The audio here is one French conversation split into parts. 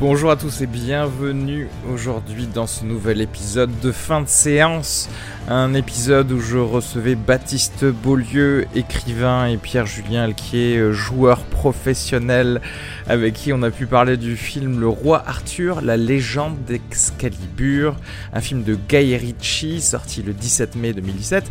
Bonjour à tous et bienvenue aujourd'hui dans ce nouvel épisode de fin de séance. Un épisode où je recevais Baptiste Beaulieu, écrivain, et Pierre-Julien Alquier, joueur professionnel, avec qui on a pu parler du film Le Roi Arthur, la légende d'Excalibur, un film de Guy Ritchie sorti le 17 mai 2017.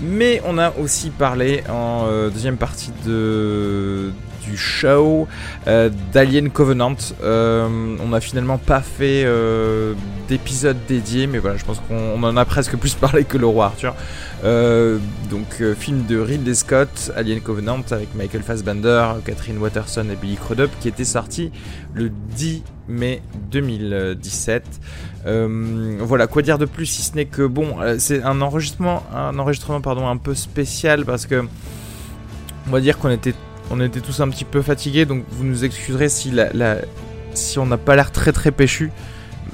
Mais on a aussi parlé en euh, deuxième partie de, du show euh, d'Alien Covenant. Euh, on n'a finalement pas fait euh, d'épisode dédié, mais voilà, je pense qu'on en a presque plus parlé que le roi Arthur. donc, film de Ridley Scott, Alien Covenant, avec Michael Fassbender, Catherine Watterson et Billy Crudup, qui était sorti le 10 mai 2017. voilà, quoi dire de plus si ce n'est que bon, c'est un enregistrement, un enregistrement pardon, un peu spécial parce que on va dire qu'on était on était tous un petit peu fatigués, donc vous nous excuserez si, on n'a pas l'air très très péchu.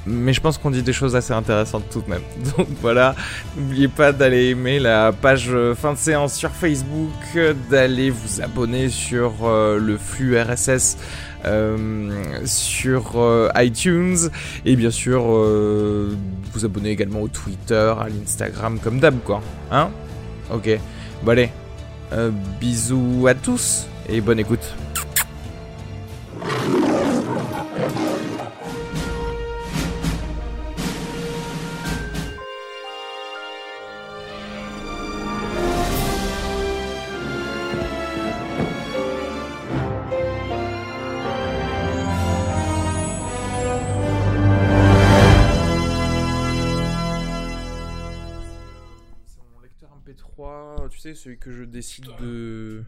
Mais je pense qu'on dit des choses assez intéressantes tout de même. Donc voilà, n'oubliez pas d'aller aimer la page euh, fin de séance sur Facebook, d'aller vous abonner sur euh, le flux RSS euh, sur iTunes et bien sûr vous abonner également au Twitter, à l'Instagram comme d'hab quoi. Hein? Ok. Bon allez, bisous à tous et bonne écoute. Mon lecteur MP3, tu sais, celui que je décide de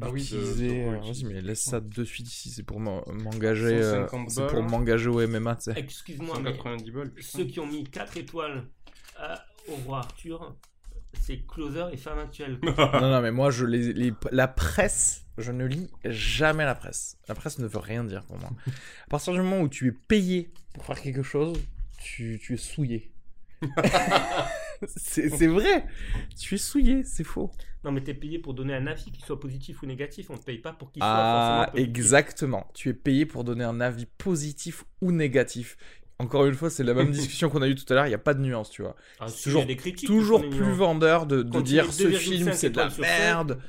ah oui, euh, Vas-y, mais laisse ça de suite ici, c'est pour m'engager. Euh, c'est pour m'engager au MMA, tu sais. Excuse-moi, mais ceux qui ont mis 4 étoiles au roi Arthur, c'est Closer et Femme Actuelle. non, non, mais moi, je les, la presse, je ne lis jamais la presse. La presse ne veut rien dire pour moi. à partir du moment où tu es payé pour faire quelque chose, tu, tu es souillé. c'est vrai. Tu es souillé, c'est faux. Non, mais tu es payé pour donner un avis, qui soit positif ou négatif. On ne te paye pas pour qu'il soit ah, exactement. Tu es payé pour donner un avis positif ou négatif. Encore une fois, c'est la même discussion qu'on a eue tout à l'heure. Il n'y a pas de nuance, tu vois. Ah, toujours, toujours plus vendeur de, de dire ce film c'est de la merde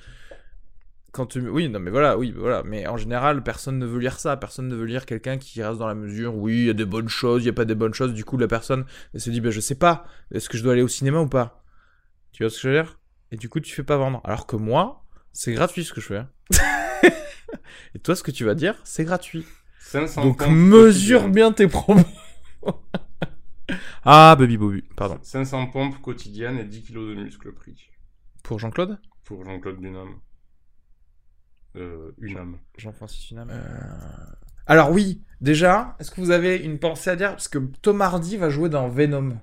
quand tu oui non mais voilà oui voilà mais en général personne ne veut lire ça personne ne veut lire quelqu'un qui reste dans la mesure oui il y a des bonnes choses il y a pas des bonnes choses du coup la personne elle se dit ben je sais pas est-ce que je dois aller au cinéma ou pas? Tu vois ce que je veux dire? Et du coup tu fais pas vendre. Alors que moi c'est gratuit ce que je fais hein. et toi ce que tu vas dire c'est gratuit. Donc mesure bien tes promos. Ah baby bobby pardon. 500 pompes quotidiennes et 10 kilos de muscle pris. Pour Jean-Claude? Pour Jean-Claude Dunham. Euh, une âme. Jean-Francis Unam. Euh, alors oui, déjà, est-ce que vous avez une pensée à dire? Parce que Tom Hardy va jouer dans Venom.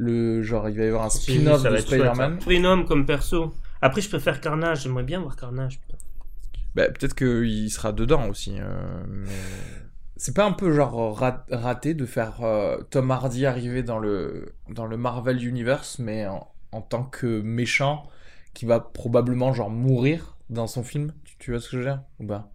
Le genre, il va y avoir un spin-off de Spider-Man. Venom comme perso. Après, je préfère Carnage. J'aimerais bien voir Carnage. Bah, peut-être qu'il sera dedans aussi. Euh, c'est pas un peu genre raté de faire Tom Hardy arriver dans le, dans le Marvel Universe, mais en, en tant que méchant qui va probablement genre mourir dans son film tu, vois ce que je veux dire Ou pas?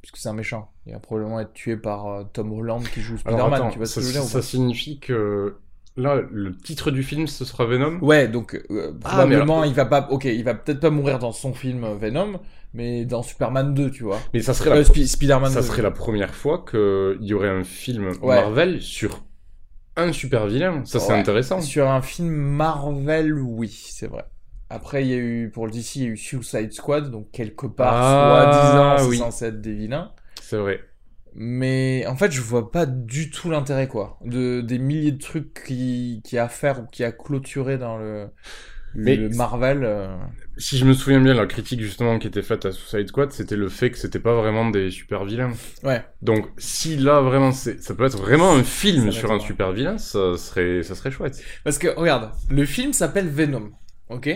Puisque c'est un méchant. Il va probablement être tué par euh, Tom Holland qui joue Spider-Man. Tu vois ce que je veux dire Ça signifie que là, le titre du film, ce sera Venom. Ouais, donc euh, ah, probablement il va pas. Ok, il va peut-être pas mourir dans son film euh, Venom, mais dans Superman 2, tu vois. Mais ça serait la, Spider-Man ça serait la première fois qu'il y aurait un film Marvel sur un super vilain. Ça, c'est intéressant. Sur un film Marvel, oui, c'est vrai. Après, il y a eu, pour le DC, il y a eu Suicide Squad, donc quelque part, ah, soi-disant, c'est censé être des vilains. C'est vrai. Mais en fait, je vois pas du tout l'intérêt, quoi. De, des milliers de trucs qui, qui a à faire ou qui a clôturé dans le, le Marvel. Euh. Si je me souviens bien, la critique justement qui était faite à Suicide Squad, c'était le fait que c'était pas vraiment des super vilains. Ouais. Donc, si là vraiment, c'est, ça peut être vraiment un film sur un super vilain, ça serait, ça serait chouette. Parce que, regarde, le film s'appelle Venom. Ok?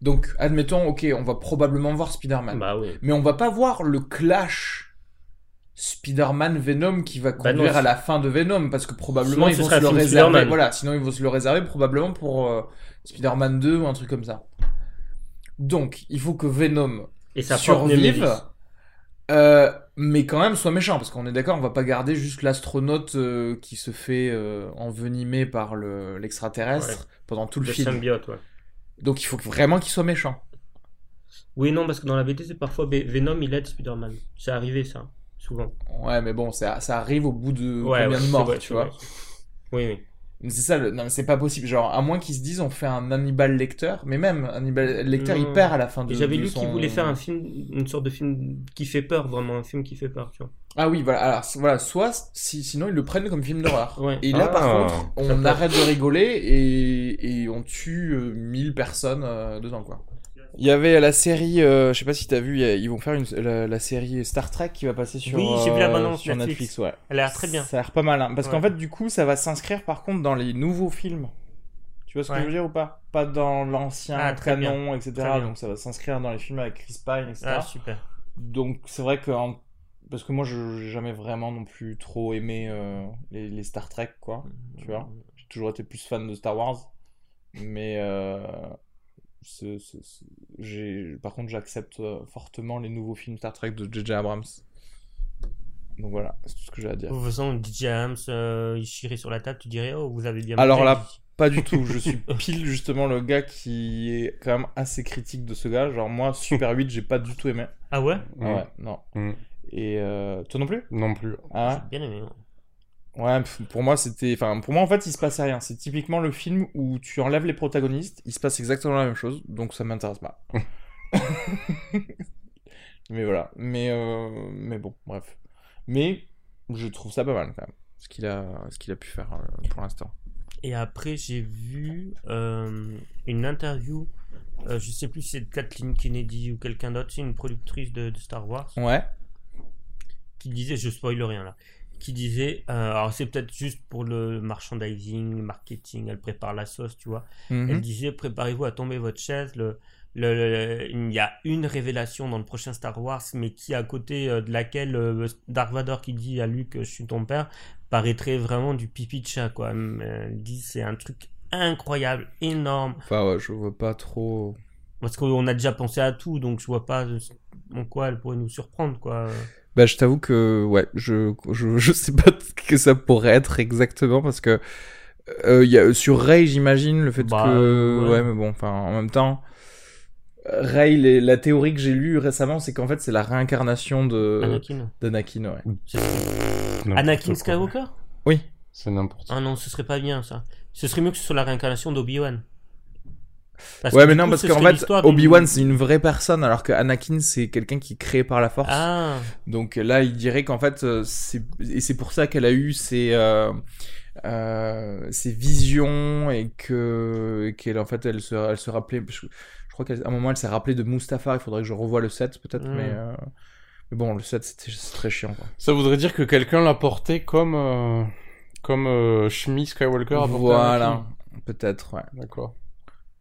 Donc, admettons, ok, on va probablement voir Spider-Man. Bah oui. Mais on va pas voir le clash Spider-Man Venom qui va bah conduire à la fin de Venom parce que probablement ils vont se le réserver voilà sinon ils vont se le réserver probablement pour euh, Spider-Man 2 ou un truc comme ça. Donc il faut que Venom Et ça survive euh, mais quand même soit méchant parce qu'on est d'accord on va pas garder juste l'astronaute euh, qui se fait envenimer par l'extraterrestre pendant tout le, film. symbiote, ouais. donc il faut vraiment qu'il soit méchant. Oui non parce que dans la VT c'est parfois Venom il aide Spider-Man. C'est arrivé ça souvent. Ouais, mais bon, ça, ça arrive au bout de combien de morts, tu vois. Oui, oui. C'est ça, non, c'est pas possible. Genre, à moins qu'ils se disent, on fait un Hannibal Lecter, mais même Hannibal Lecter, il perd à la fin de. J'avais lu qu'il voulait faire un film, une sorte de film qui fait peur, vraiment un film qui fait peur, tu vois. Ah oui, voilà. Alors, voilà, soit, si, sinon ils le prennent comme film d'horreur. Ouais. Et là, par ah. contre, on arrête de rigoler et, et on tue 1000 euh, personnes euh, dedans, quoi. Il y avait la série, euh, je sais pas si t'as vu, ils vont faire une, la, série Star Trek qui va passer sur, oui, vu la euh, sur Netflix. ouais. Elle a l'air très bien. Ça a l'air pas mal, hein, parce qu'en fait, du coup, ça va s'inscrire par contre dans les nouveaux films. Tu vois ce que je veux dire ou pas? Pas dans l'ancien ah, canon, etc. Donc ça va s'inscrire dans les films avec Chris Pine, etc. Ah, super. Donc c'est vrai que parce que moi j'ai jamais vraiment non plus trop aimé euh, les, les, Star Trek quoi, tu vois. J'ai toujours été plus fan de Star Wars, mais par contre, j'accepte euh, fortement les nouveaux films Star Trek de J.J. Abrams. Donc voilà, c'est tout ce que j'ai à dire. De toute façon, J.J. Abrams, euh, il chierait sur la table, tu dirais, oh, vous avez bien. Alors là, pas du tout. Je suis pile justement le gars qui est quand même assez critique de ce gars. Genre, moi, Super 8, j'ai pas du tout aimé. Ah ouais? Ouais, non. Mm. Et euh, toi non plus? Non plus. Ah. J'ai bien aimé. Ouais, pour moi, c'était. Enfin, pour moi, en fait, il se passait rien. C'est typiquement le film où tu enlèves les protagonistes, il se passe exactement la même chose, donc ça m'intéresse pas. mais voilà. Mais, euh... mais bon, bref. Mais je trouve ça pas mal quand même, ce qu'il a, ce qu'il a pu faire euh, pour l'instant. Et après, j'ai vu euh, une interview, je sais plus si c'est Kathleen Kennedy ou quelqu'un d'autre, c'est une productrice de, de Star Wars. Ouais. Qui disait, je spoil rien là qui disait, euh, alors c'est peut-être juste pour le merchandising, le marketing, elle prépare la sauce, tu vois. Mhm. Elle disait, préparez-vous à tomber votre chaise. Le, le, il y a une révélation dans le prochain Star Wars, mais qui à côté euh, de laquelle euh, Dark Vador qui dit à Luke, je suis ton père, paraîtrait vraiment du pipi de chat, quoi. Elle dit, c'est un truc incroyable, énorme. Enfin, ouais, je vois pas trop. Parce qu'on a déjà pensé à tout, donc je vois pas en quoi elle pourrait nous surprendre, quoi. Bah, je t'avoue que, ouais, je, je, je sais pas ce que ça pourrait être exactement parce que euh, y a, sur Ray, j'imagine, le fait bah, que. Ouais. mais bon, enfin, en même temps. Ray, les, la théorie que j'ai lue récemment, c'est qu'en fait, c'est la réincarnation de. Anakin. D'Anakin, ouais. Anakin Skywalker? Oui. C'est n'importe Ah non, ce serait pas bien ça. Ce serait mieux que ce soit la réincarnation d'Obi-Wan ouais, mais non, parce qu'en fait, Obi-Wan, c'est une vraie personne, alors que Anakin, c'est quelqu'un qui est créé par la force. Ah. Donc là, il dirait qu'en fait, euh, c'est et c'est pour ça qu'elle a eu ses euh, euh, ses visions et que qu'elle en fait, elle se elle se rappelait. Je, je crois qu'à un moment, elle s'est rappelée de Mustapha. Il faudrait que je revoie le set, peut-être, hmm. mais. Euh, mais bon, le set, c'était très chiant. Quoi. Ça voudrait dire que quelqu'un l'a porté comme euh, comme euh, Shmi Skywalker Voilà, peut-être, ouais. D'accord.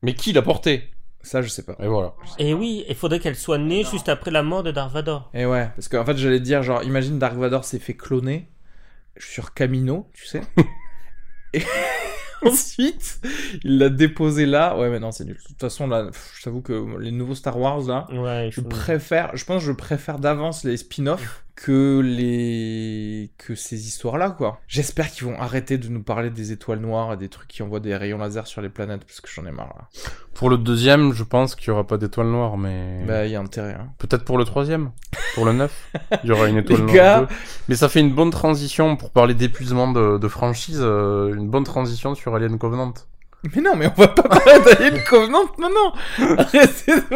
Mais qui l'a porté? Ça, je sais pas. Et voilà. Et oui, il faudrait qu'elle soit née juste après la mort de Dark Vador. Et ouais, parce qu'en fait, j'allais dire, genre, imagine Dark Vador s'est fait cloner sur Camino, tu sais. Et ensuite, il l'a déposé là. Ouais, mais non, c'est nul. De toute façon, là, je t'avoue que les nouveaux Star Wars, là, je préfère, je pense que je préfère d'avance les spin-offs que les que ces histoires-là, quoi. J'espère qu'ils vont arrêter de nous parler des étoiles noires et des trucs qui envoient des rayons laser sur les planètes, parce que j'en ai marre, là. Pour le deuxième, je pense qu'il y aura pas d'étoiles noires, mais... Bah, il y a intérêt, hein. Peut-être pour le troisième Pour le neuf Il y aura une étoile noire. Mais ça fait une bonne transition pour parler d'épuisement de, de franchise, euh, une bonne transition sur Alien Covenant. Mais non, mais on va pas parler d'Alien Covenant maintenant. Arrêtez de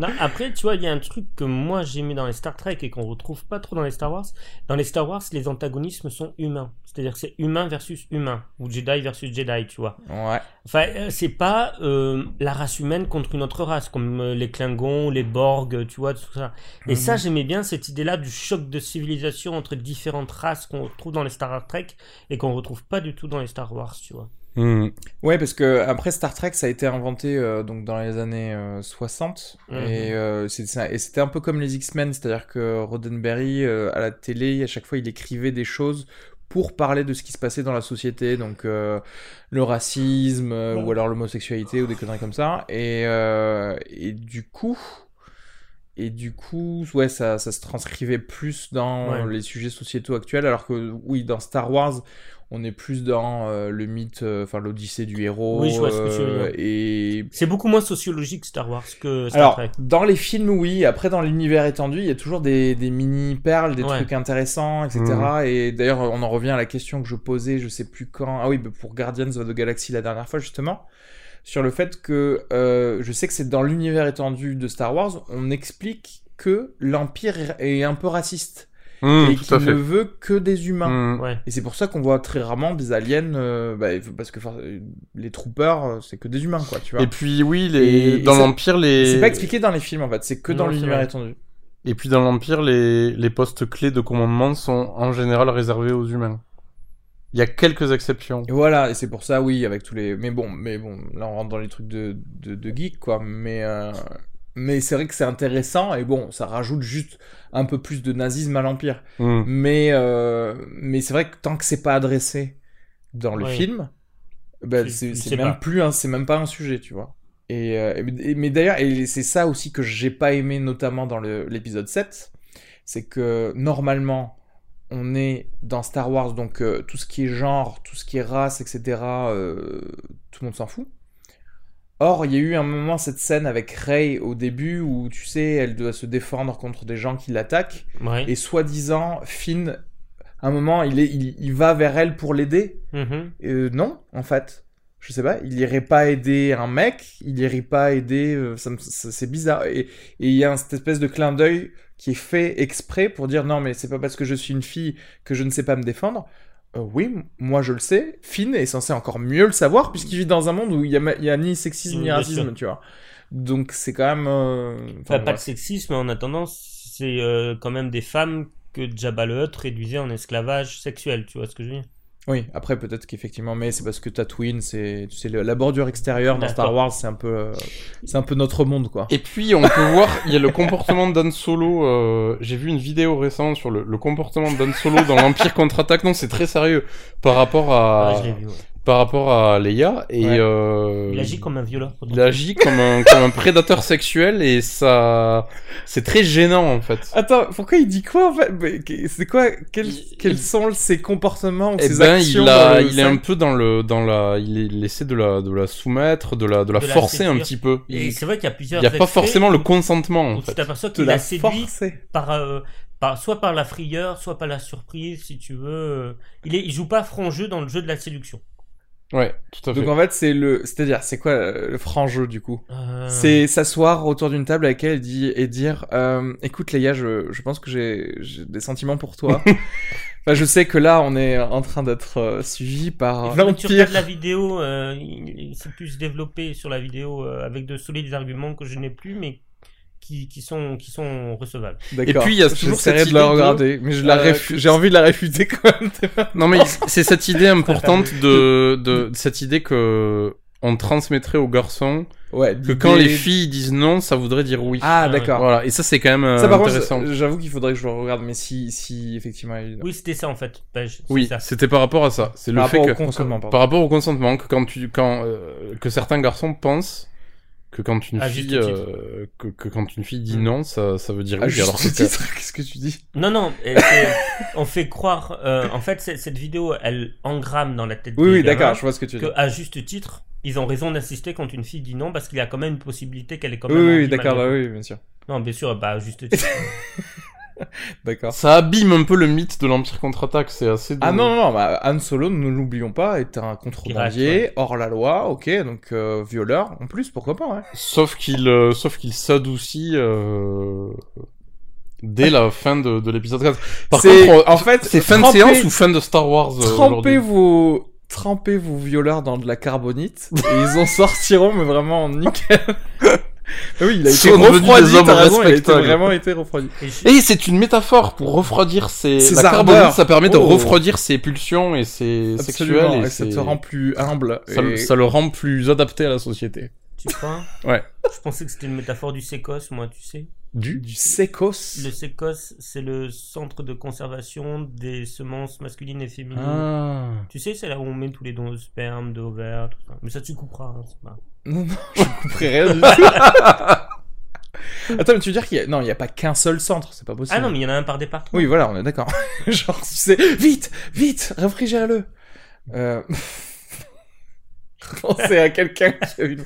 non, après, tu vois, il y a un truc que moi j'aimais dans les Star Trek et qu'on retrouve pas trop dans les Star Wars. Dans les Star Wars, les antagonismes sont humains. C'est-à-dire que c'est humain versus humain, ou Jedi versus Jedi, tu vois. Ouais. Enfin, euh, c'est pas euh, la race humaine contre une autre race, comme euh, les Klingons, les Borg, tu vois, tout ça. Et ça, mhm. j'aimais bien cette idée-là du choc de civilisation entre différentes races qu'on retrouve dans les Star Trek et qu'on retrouve pas du tout dans les Star Wars, tu vois. Hmm. Ouais, parce que après Star Trek, ça a été inventé euh, donc dans les années 60 euh, mhm. euh, et c'était un peu comme les X-Men, c'est-à-dire que Roddenberry à la télé, à chaque fois, il écrivait des choses pour parler de ce qui se passait dans la société, donc le racisme ou alors l'homosexualité ou des conneries comme ça. Et, et du coup, et du coup, ouais, ça, ça se transcrivait plus dans les sujets sociétaux actuels, alors que oui, dans Star Wars, on est plus dans euh, le mythe, euh, enfin l'odyssée du héros. Oui, je vois ce que tu veux dire. Euh, et c'est beaucoup moins sociologique Star Wars que Star Alors, Trek. Dans les films, oui. Après, dans l'univers étendu, il y a toujours des, des mini perles, des trucs intéressants, etc. Mmh. Et d'ailleurs, on en revient à la question que je posais, je sais plus quand. Ah oui, bah, pour Guardians of the Galaxy la dernière fois justement, sur le fait que je sais que c'est dans l'univers étendu de Star Wars, on explique que l'Empire est un peu raciste. Mmh, et qui ne veut que des humains. Mmh. Et c'est pour ça qu'on voit très rarement des aliens, euh, bah, parce que les troopers, euh, c'est que des humains, quoi, tu vois. Et puis oui, les... dans l'Empire, les... C'est pas expliqué dans les films, en fait, c'est que dans l'univers étendu. Et puis dans l'Empire, les... les postes clés de commandement sont en général réservés aux humains. Il y a quelques exceptions. Et voilà, et c'est pour ça, oui, avec tous les... Mais bon, mais bon, là on rentre dans les trucs de, de, de geek, quoi, mais... Euh, mais c'est vrai que c'est intéressant et bon, ça rajoute juste un peu plus de nazisme à l'empire. Hmm. Mais euh, mais c'est vrai que tant que c'est pas adressé dans le film, ben c'est même plus c'est même pas un sujet, tu vois. Et, euh, mais d'ailleurs et c'est ça aussi que j'ai pas aimé notamment dans l'épisode 7, c'est que normalement on est dans Star Wars donc euh, tout ce qui est genre, tout ce qui est race, etc. tout le monde s'en fout. Or, il y a eu un moment, cette scène avec Rey au début où, tu sais, elle doit se défendre contre des gens qui l'attaquent. Et soi-disant, Finn, à un moment, il, est, il, va vers elle pour l'aider. Mm-hmm. Euh, non, en fait. Je sais pas, il irait pas aider un mec, il irait pas aider. Euh, c'est bizarre. Et il y a cette espèce de clin d'œil qui est fait exprès pour dire non, mais c'est pas parce que je suis une fille que je ne sais pas me défendre. Euh, oui, moi je le sais. Finn est censé encore mieux le savoir puisqu'il vit dans un monde où il n'y a, ni sexisme ni racisme, tu vois. Donc c'est quand même. Euh... pas de sexisme, en attendant, c'est euh, quand même des femmes que Jabba le Hutt réduisait en esclavage sexuel, tu vois ce que je veux dire? Oui, après peut-être qu'effectivement, mais c'est parce que Tatooine, c'est tu sais la bordure extérieure dans Star Wars, c'est un peu euh, c'est un peu notre monde quoi. Et puis on peut voir, il y a le comportement d'Han Solo. Euh, J'ai vu une vidéo récente sur le, le comportement d'Han Solo dans l'Empire contre-attaque. Non, c'est très sérieux par rapport à. Ah, vu, par rapport à Leia et euh, il agit comme un violeur. Il agit comme un, comme un prédateur sexuel et ça c'est très gênant en fait. Attends, pourquoi il dit quoi en fait? C'est quoi? Quels, quels sont ses comportements ou eh ses ben, actions il, a, il est un peu dans le dans la il, essaie de la de la soumettre, de la de la forcer un petit peu. Et c'est vrai qu'il y a plusieurs Il y a pas forcément le consentement en fait. Tu t'aperçois qu'il a séduit par euh, par, soit par la frayeur, soit par la surprise, si tu veux. Il, est, il joue pas franc jeu dans le jeu de la séduction. Ouais, tout à fait. Donc en fait, c'est le, c'est-à-dire, c'est quoi euh, le franc jeu du coup? Euh... C'est s'asseoir autour d'une table avec elle et, dit, et dire, euh, écoute Léa, je, je pense que j'ai, des sentiments pour toi. enfin, je sais que là, on est en train d'être euh, suivi par l'empire. Tu regardes la vidéo, euh, il, s'est plus développé sur la vidéo avec de solides arguments que je n'ai plus, mais qui, sont, qui sont recevables. Et puis il y a toujours cette idée de la regarder, mais je la euh, j'ai envie de la réfuter quand même. non mais c'est cette idée importante de, de cette idée que on transmettrait aux garçons ouais, que quand les filles disent non, ça voudrait dire oui. Ah, d'accord. Voilà, et ça c'est quand même ça, intéressant. J'avoue qu'il faudrait que je le regarde, mais si, si effectivement. Oui, c'était ça en fait. oui, c'était par rapport à ça. C'est le fait que par rapport au consentement, que quand tu, quand euh, que certains garçons pensent que quand une fille euh, que, que, quand une fille dit mm. non ça, ça veut dire oui alors qu'est-ce que tu dis? Non non on fait croire euh, en fait cette vidéo elle engramme dans la tête oui oui d'accord je vois ce que tu dis à juste titre ils ont raison d'insister quand une fille dit non parce qu'il y a quand même une possibilité qu'elle est quand même oui, oui d'accord bah oui bien sûr. Non bien sûr bah à juste titre D'accord. Ça abîme un peu le mythe de l'Empire contre-attaque, c'est assez... Ah non, non, non, bah, Han Solo, ne l'oublions pas, est un contrebandier, hors la loi, ok, donc euh, violeur, en plus, pourquoi pas, ouais. Sauf qu'il euh, sauf qu'il s'adoucit... Euh, dès la fin de, de l'épisode 4. Par contre, en fait, c'est fin de séance ou fin de Star Wars Trempez vos trempez vos violeurs dans de la carbonite et ils en sortiront mais vraiment nickel. Ah oui, il a été refroidi, t'as raison, il a vraiment été refroidi. Et c'est une métaphore pour refroidir ses... ses la carbonite, ça permet de oh. refroidir ses pulsions et ses sexuels. Et, ça te rend plus humble. Ça, ça, le rend plus adapté à la société. Tu crois? Ouais. Je pensais que c'était une métaphore du sécos, moi, tu sais. Du, du sécos Le sécos, c'est le centre de conservation des semences masculines et féminines. Ah. Tu sais, c'est là où on met tous les dons de sperme, d'ovaires, tout ça. Mais ça, tu couperas. Hein, pas... Non, non, je couperai rien du tout. Attends, mais tu veux dire qu'il y a... Non, il n'y a pas qu'un seul centre, c'est pas possible. Ah non, mais il y en a un par département. Oui, voilà, on est d'accord. Genre, tu sais, vite, vite, réfrigère-le. Euh... Pensez à quelqu'un qui a une...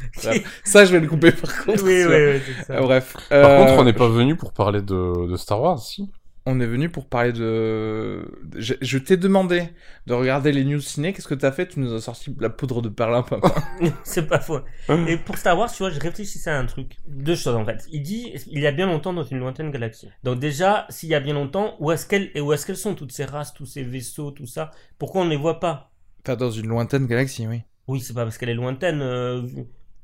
Ça, je vais le couper par contre. Oui, oui, oui, c'est ça. Euh, bref. Par euh... contre, on n'est pas venu pour parler de, de Star Wars, si on est venu pour parler de. Je, t'ai demandé de regarder les news ciné. Qu'est-ce que t'as fait? Tu nous as sorti la poudre de perlimpin. c'est pas faux. Et pour Star Wars, tu vois, je réfléchissais à un truc. Deux choses en fait. Il dit il y a bien longtemps dans une lointaine galaxie. Donc déjà, s'il y a bien longtemps, où est-ce qu'elles et où est-ce qu'elles sont toutes ces races, tous ces vaisseaux, tout ça? Pourquoi on ne les voit pas? Enfin, dans une lointaine galaxie, oui. Oui, c'est pas parce qu'elle est lointaine. Euh,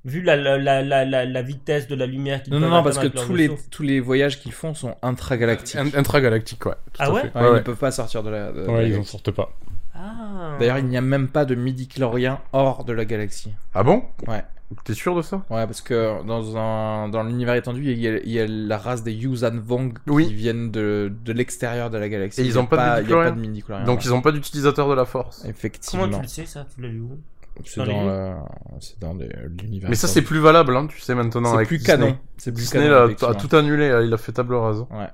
vu la, la, la, la, la vitesse de la lumière qu'ils Non, non, non, parce que tous les, tous les voyages qu'ils font sont intragalactiques. intragalactiques, ouais. ah ouais, Ils ne peuvent pas sortir de la. ouais, ils en sortent pas. Ah. D'ailleurs, il n'y a même pas de midi-chlorien hors de la galaxie. Ah bon? Ouais. T'es sûr de ça? Ouais, parce que dans, un, dans l'univers étendu, il y, a, il y, a, la race des Yuuzhan Vong qui viennent de, de l'extérieur de la galaxie. Et ils n'ont pas, de midi-chlorien. Donc ils n'ont pas d'utilisateur de la force. Effectivement. Comment tu le sais ça? Tu l'as lu où? C'est dans, dans l'univers. Mais ça, c'est plus valable, hein, tu sais, maintenant. C'est plus canon. C'est plus Disney canon, a, a, tout annulé, il a fait table rase. Ouais.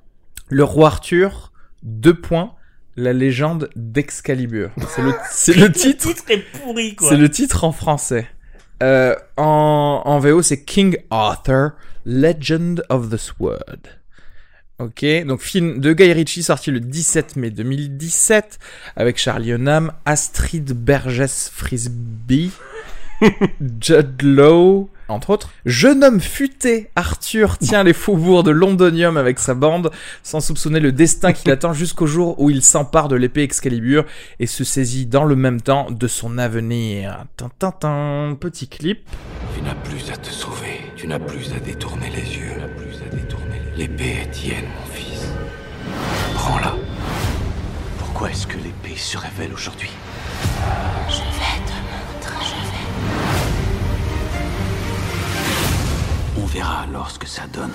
Le roi Arthur, deux points, la légende d'Excalibur. C'est le, c'est le titre. le titre est pourri, quoi. C'est le titre en français. Euh, en, en VO, c'est King Arthur, Legend of the Sword. Ok, donc film de Guy Ritchie sorti le 17 mai 2017 avec Charlie Hunnam, Astrid Bergès Frisbee, Judd Lowe, entre autres. Jeune homme futé, Arthur tient les faubourgs de Londonium avec sa bande, sans soupçonner le destin qui l'attend jusqu'au jour où il s'empare de l'épée Excalibur et se saisit dans le même temps de son avenir. Tintin, petit clip. Tu n'as plus à te sauver, tu n'as plus à détourner les yeux, L'épée est tienne, mon fils. Prends-la. Pourquoi est-ce que l'épée se révèle aujourd'hui? Je vais te montrer. Je vais. On verra alors ce que ça donne.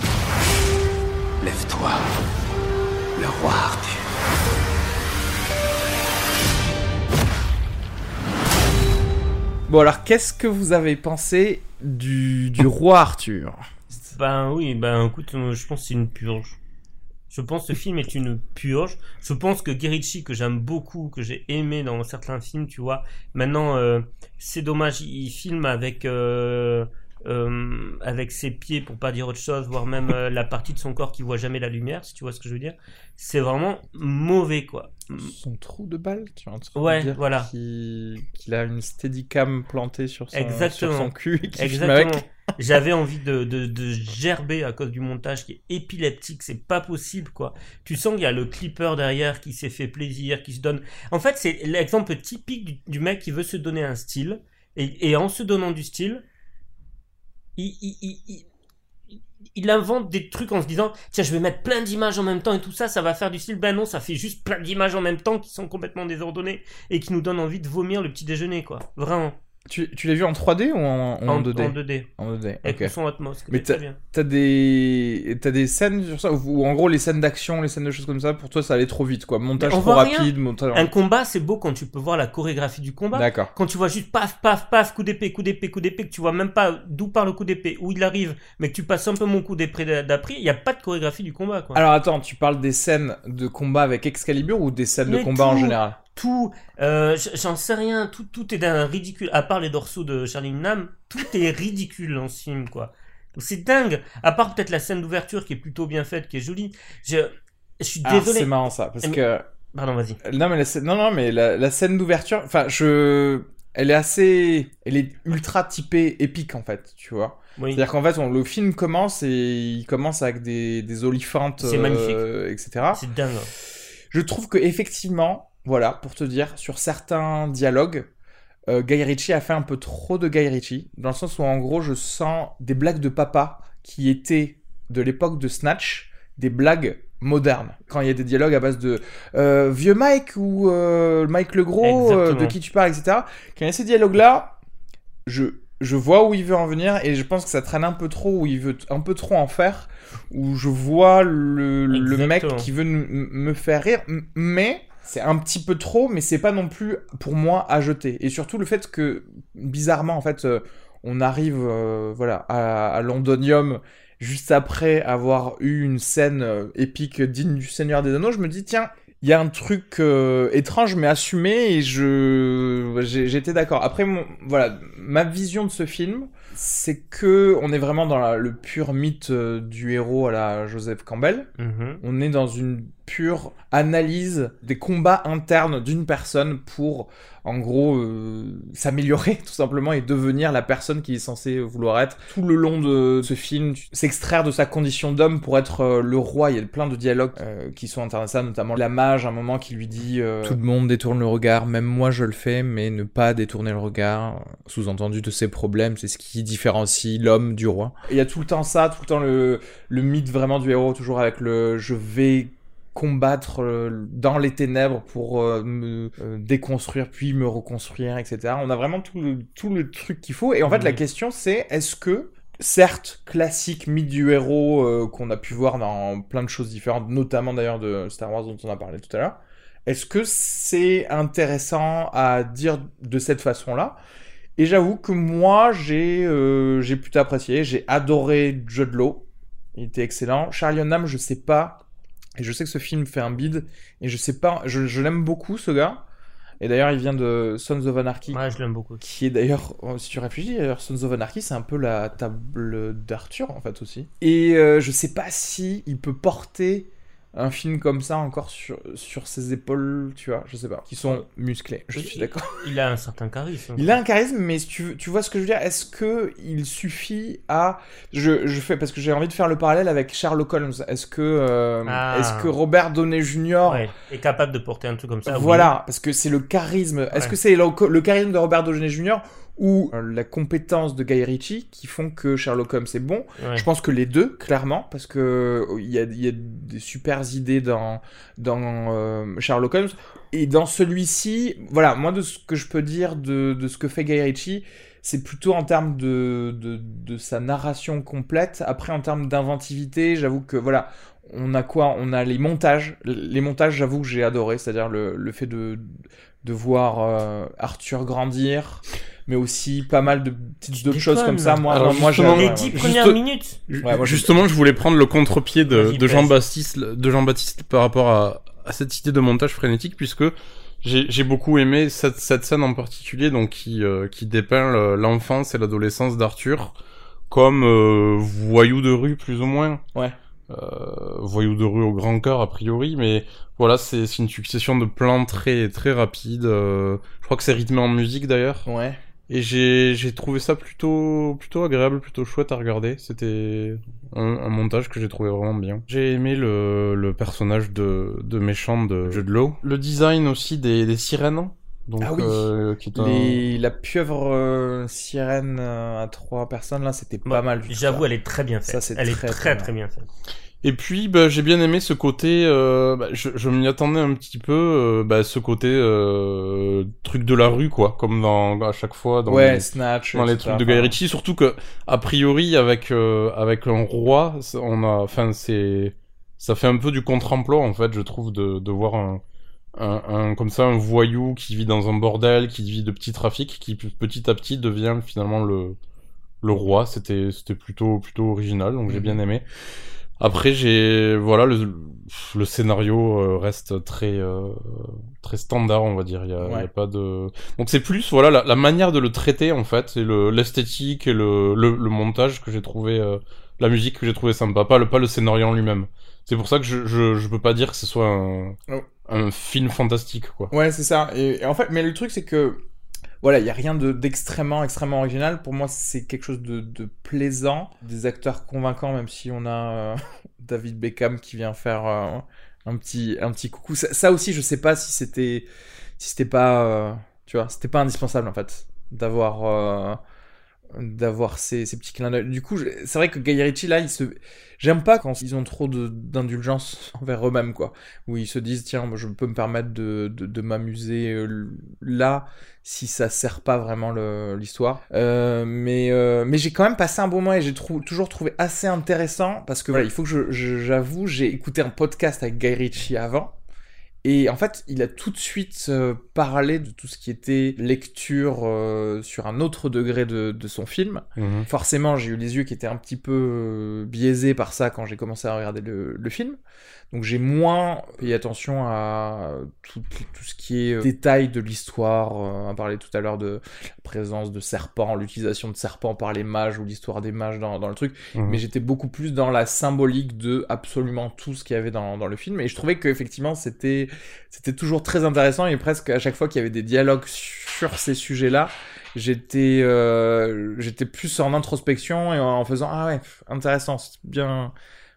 Lève-toi. Le roi Arthur. Bon alors, qu'est-ce que vous avez pensé du, du roi Arthur? Ben oui, ben écoute, euh, je pense que c'est une purge. Je pense que ce film est une purge. Je pense que Guerrici, que j'aime beaucoup, que j'ai aimé dans certains films, tu vois, maintenant, euh, c'est dommage, il filme avec, euh, avec ses pieds, pour pas dire autre chose, voire même la partie de son corps qui voit jamais la lumière, si tu vois ce que je veux dire. C'est vraiment mauvais, quoi. Son trou de balle, tu vois. Ouais, dire voilà. Qu'il a une steadicam plantée sur son, Exactement. Sur son cul. Qui Exactement. J'avais envie de, de, gerber à cause du montage qui est épileptique, c'est pas possible quoi. Tu sens qu'il y a le clipper derrière qui s'est fait plaisir, qui se donne. En fait, c'est l'exemple typique du, mec qui veut se donner un style et, en se donnant du style, il, il, il, invente des trucs en se disant tiens, je vais mettre plein d'images en même temps et tout ça, ça va faire du style. Ben non, ça fait juste plein d'images en même temps qui sont complètement désordonnées et qui nous donnent envie de vomir le petit déjeuner quoi. Vraiment. Tu, tu l'as vu en 3D ou en, en, 2D En 2D. En 2D. Avec son Atmos. Mais t'as des t'as des scènes sur ça ou en gros les scènes d'action, les scènes de choses comme ça, pour toi ça allait trop vite quoi. Montage trop rapide. Montage... Un combat c'est beau quand tu peux voir la chorégraphie du combat. D'accord. Quand tu vois juste paf paf paf coup d'épée coup d'épée coup d'épée que tu vois même pas d'où part le coup d'épée où il arrive, mais que tu passes un peu mon coup d'épée d'après, il y a pas de chorégraphie du combat quoi. Alors attends, tu parles des scènes de combat avec Excalibur ou des scènes de combat en général? Tout, euh, j'en sais rien, tout, tout est d'un ridicule, à part les dorsaux de Charlie Nam, tout est ridicule dans ce film, quoi. C'est dingue, à part peut-être la scène d'ouverture qui est plutôt bien faite, qui est jolie. Je, Je suis ah, désolé. c'est marrant ça, parce que. Pardon, vas-y. Non, mais la, non, non, mais la, scène d'ouverture, enfin, je, elle est assez, elle est ultra typée épique en fait, tu vois. C'est-à-dire qu'en fait, le film commence et il commence avec des, des oliphantes, euh, etc. C'est dingue. Je trouve que effectivement, voilà, pour te dire, sur certains dialogues, euh, Guy Ritchie a fait un peu trop de Guy Ritchie, dans le sens où en gros, je sens des blagues de papa qui étaient de l'époque de Snatch, des blagues modernes. Quand il y a des dialogues à base de euh, vieux Mike ou euh, Mike le gros, de qui tu parles, etc. Quand il y a ces dialogues-là, je, je vois où il veut en venir et je pense que ça traîne un peu trop, où il veut un peu trop en faire, où je vois le, le mec qui veut me faire rire, mais c'est un petit peu trop, mais c'est pas non plus pour moi à jeter. Et surtout le fait que, bizarrement, en fait, on arrive voilà, à, à Londonium juste après avoir eu une scène euh, épique digne du Seigneur des Anneaux, je me dis tiens, il y a un truc euh, étrange mais assumé et je j'étais d'accord. Après voilà, ma vision de ce film, c'est que on est vraiment dans le pur mythe euh, du héros à la Joseph Campbell. Mm-hmm. On est dans une pure analyse des combats internes d'une personne pour en gros euh, s'améliorer tout simplement et devenir la personne qui est censée vouloir être. Tout le long de ce film, s'extraire de sa condition d'homme pour être euh, le roi. Il y a plein de dialogues euh, qui sont intéressants, notamment la mage, un moment qui lui dit Tout le monde détourne le regard, même moi je le fais, mais ne pas détourner le regard. Sous-entendu de ses problèmes, c'est ce qui différencie l'homme du roi. Il y a tout le temps ça, tout le temps le, le mythe vraiment du héros, toujours avec le je vais combattre euh, dans les ténèbres pour euh, me euh, déconstruire puis me reconstruire etc on a vraiment tout le, tout le truc qu'il faut. Et en fait la question c'est est-ce que certes classique mythe du héros qu'on a pu voir dans plein de choses différentes notamment d'ailleurs de Star Wars dont on a parlé tout à l'heure est-ce que c'est intéressant à dire de cette façon là et j'avoue que moi j'ai j'ai plutôt apprécié. J'ai adoré Judd Law. Il était excellent. Charlie Hunnam je sais pas et je sais que ce film fait un bide, et je sais pas, je, l'aime beaucoup ce gars. Et d'ailleurs, il vient de Sons of Anarchy. Ouais, je l'aime beaucoup. Qui est d'ailleurs, oh, si tu réfléchis, d'ailleurs, Sons of Anarchy, c'est un peu la table d'Arthur, en fait, aussi. Et euh, je sais pas si il peut porter un film comme ça encore sur, sur ses épaules, tu vois, je sais pas, qui sont musclés, je suis d'accord. Il a un certain charisme. Il a un charisme, mais tu, tu vois ce que je veux dire? Est-ce que il suffit à... Je, je fais, parce que j'ai envie de faire le parallèle avec Sherlock Holmes. Est-ce que, euh, ah. que Robert Downey Jr. est capable de porter un truc comme ça? Voilà, parce que c'est le charisme. Est-ce que c'est le, le charisme de Robert Downey Jr ou euh, la compétence de Guy Ritchie qui font que Sherlock Holmes est bon. Je pense que les deux, clairement, parce que il y a, y a, des super idées dans, dans euh, Sherlock Holmes. Et dans celui-ci, voilà, moi de ce que je peux dire de, de ce que fait Guy Ritchie, c'est plutôt en termes de, de, de, sa narration complète. Après, en termes d'inventivité, j'avoue que voilà, on a quoi? On a les montages. Les montages, j'avoue que j'ai adoré, c'est-à-dire le, le fait de, de voir euh, Arthur grandir mais aussi pas mal de petites d'autres choses comme ça. Moi, moi, les dix premières minutes. justement, je voulais prendre le contre-pied de, de Jean-Baptiste, de Jean-Baptiste par rapport à, à, cette idée de montage frénétique, puisque j'ai beaucoup aimé cette, cette, scène en particulier, donc qui, euh, qui dépeint l'enfance et l'adolescence d'Arthur comme euh, voyou de rue plus ou moins. Ouais. Euh, voyou de rue au grand cœur a priori, mais voilà, c'est une succession de plans très très rapides. Euh, je crois que c'est rythmé en musique d'ailleurs. Ouais. Et j'ai trouvé ça plutôt plutôt agréable, plutôt chouette à regarder. C'était un, montage que j'ai trouvé vraiment bien. J'ai aimé le, le personnage de, de méchant de Jude Law. Le design aussi des, des sirènes. Donc, ah oui. Euh, qui Les... La pieuvre euh, sirène euh, à trois personnes là, c'était pas mal. J'avoue, elle est très bien faite. Ça, elle est très très, très bien faite. Et puis, bah, j'ai bien aimé ce côté. Euh, bah, je, je m'y attendais un petit peu. Euh, bah, ce côté euh, truc de la rue, quoi, comme dans à chaque fois dans ouais, les, Snatch, dans les trucs de Guy Ritchie. Surtout que a priori, avec avec un roi, on a, enfin, c'est ça fait un peu du contre-emploi en fait, je trouve, de de voir un, un, un, comme ça un voyou qui vit dans un bordel, qui vit de petits trafics, qui petit à petit devient finalement le le roi. C'était c'était plutôt plutôt original, donc j'ai mhm. bien aimé. Après, j'ai voilà le, le scénario euh, reste très euh, très standard, on va dire. Il y a, y a pas de donc c'est plus voilà la, la, manière de le traiter en fait, c'est le l'esthétique et le, le, le montage que j'ai trouvé euh, la musique que j'ai trouvé sympa, pas le, pas le scénario en lui-même. C'est pour ça que je, je, je, peux pas dire que ce soit un, Oh. un film fantastique, quoi. Ouais, c'est ça. Et, et en fait, mais le truc, c'est que voilà, il y a rien de d'extrêmement extrêmement original. Pour moi, c'est quelque chose de, plaisant, des acteurs convaincants, même si on a euh, David Beckham qui vient faire euh, un petit un petit coucou. Ça, aussi, je sais pas si c'était si pas euh, c'était pas indispensable en fait d'avoir d'avoir ces, ces petits clins d'œil. Du coup, c'est vrai que Guy là, il se j'aime pas quand ils ont trop d'indulgence envers eux-mêmes quoi. Où ils se disent tiens je peux me permettre de, de, m'amuser euh, là si ça sert pas vraiment l'histoire. Euh, mais euh, mais j'ai quand même passé un bon moment et j'ai toujours trouvé assez intéressant parce que voilà il faut que j'avoue j'ai écouté un podcast avec Guy avant et en fait, il a tout de suite euh, parlé de tout ce qui était lecture euh, sur un autre degré de, de son film. Mhm. Forcément, j'ai eu les yeux qui étaient un petit peu euh, biaisés par ça quand j'ai commencé à regarder le, le film. Donc j'ai moins payé attention à tout, tout ce qui est euh, détail de l'histoire. On a parlé tout à l'heure de la présence de serpents, l'utilisation de serpents par les mages ou l'histoire des mages dans, dans le truc. Mhm. Mais j'étais beaucoup plus dans la symbolique de absolument tout ce qu'il y avait dans, dans le film. Et je trouvais qu'effectivement, c'était, c'était toujours très intéressant. Et presque à chaque fois qu'il y avait des dialogues sur ces sujets-là, j'étais, euh, j'étais plus en introspection et en faisant Ah ouais, intéressant, bien,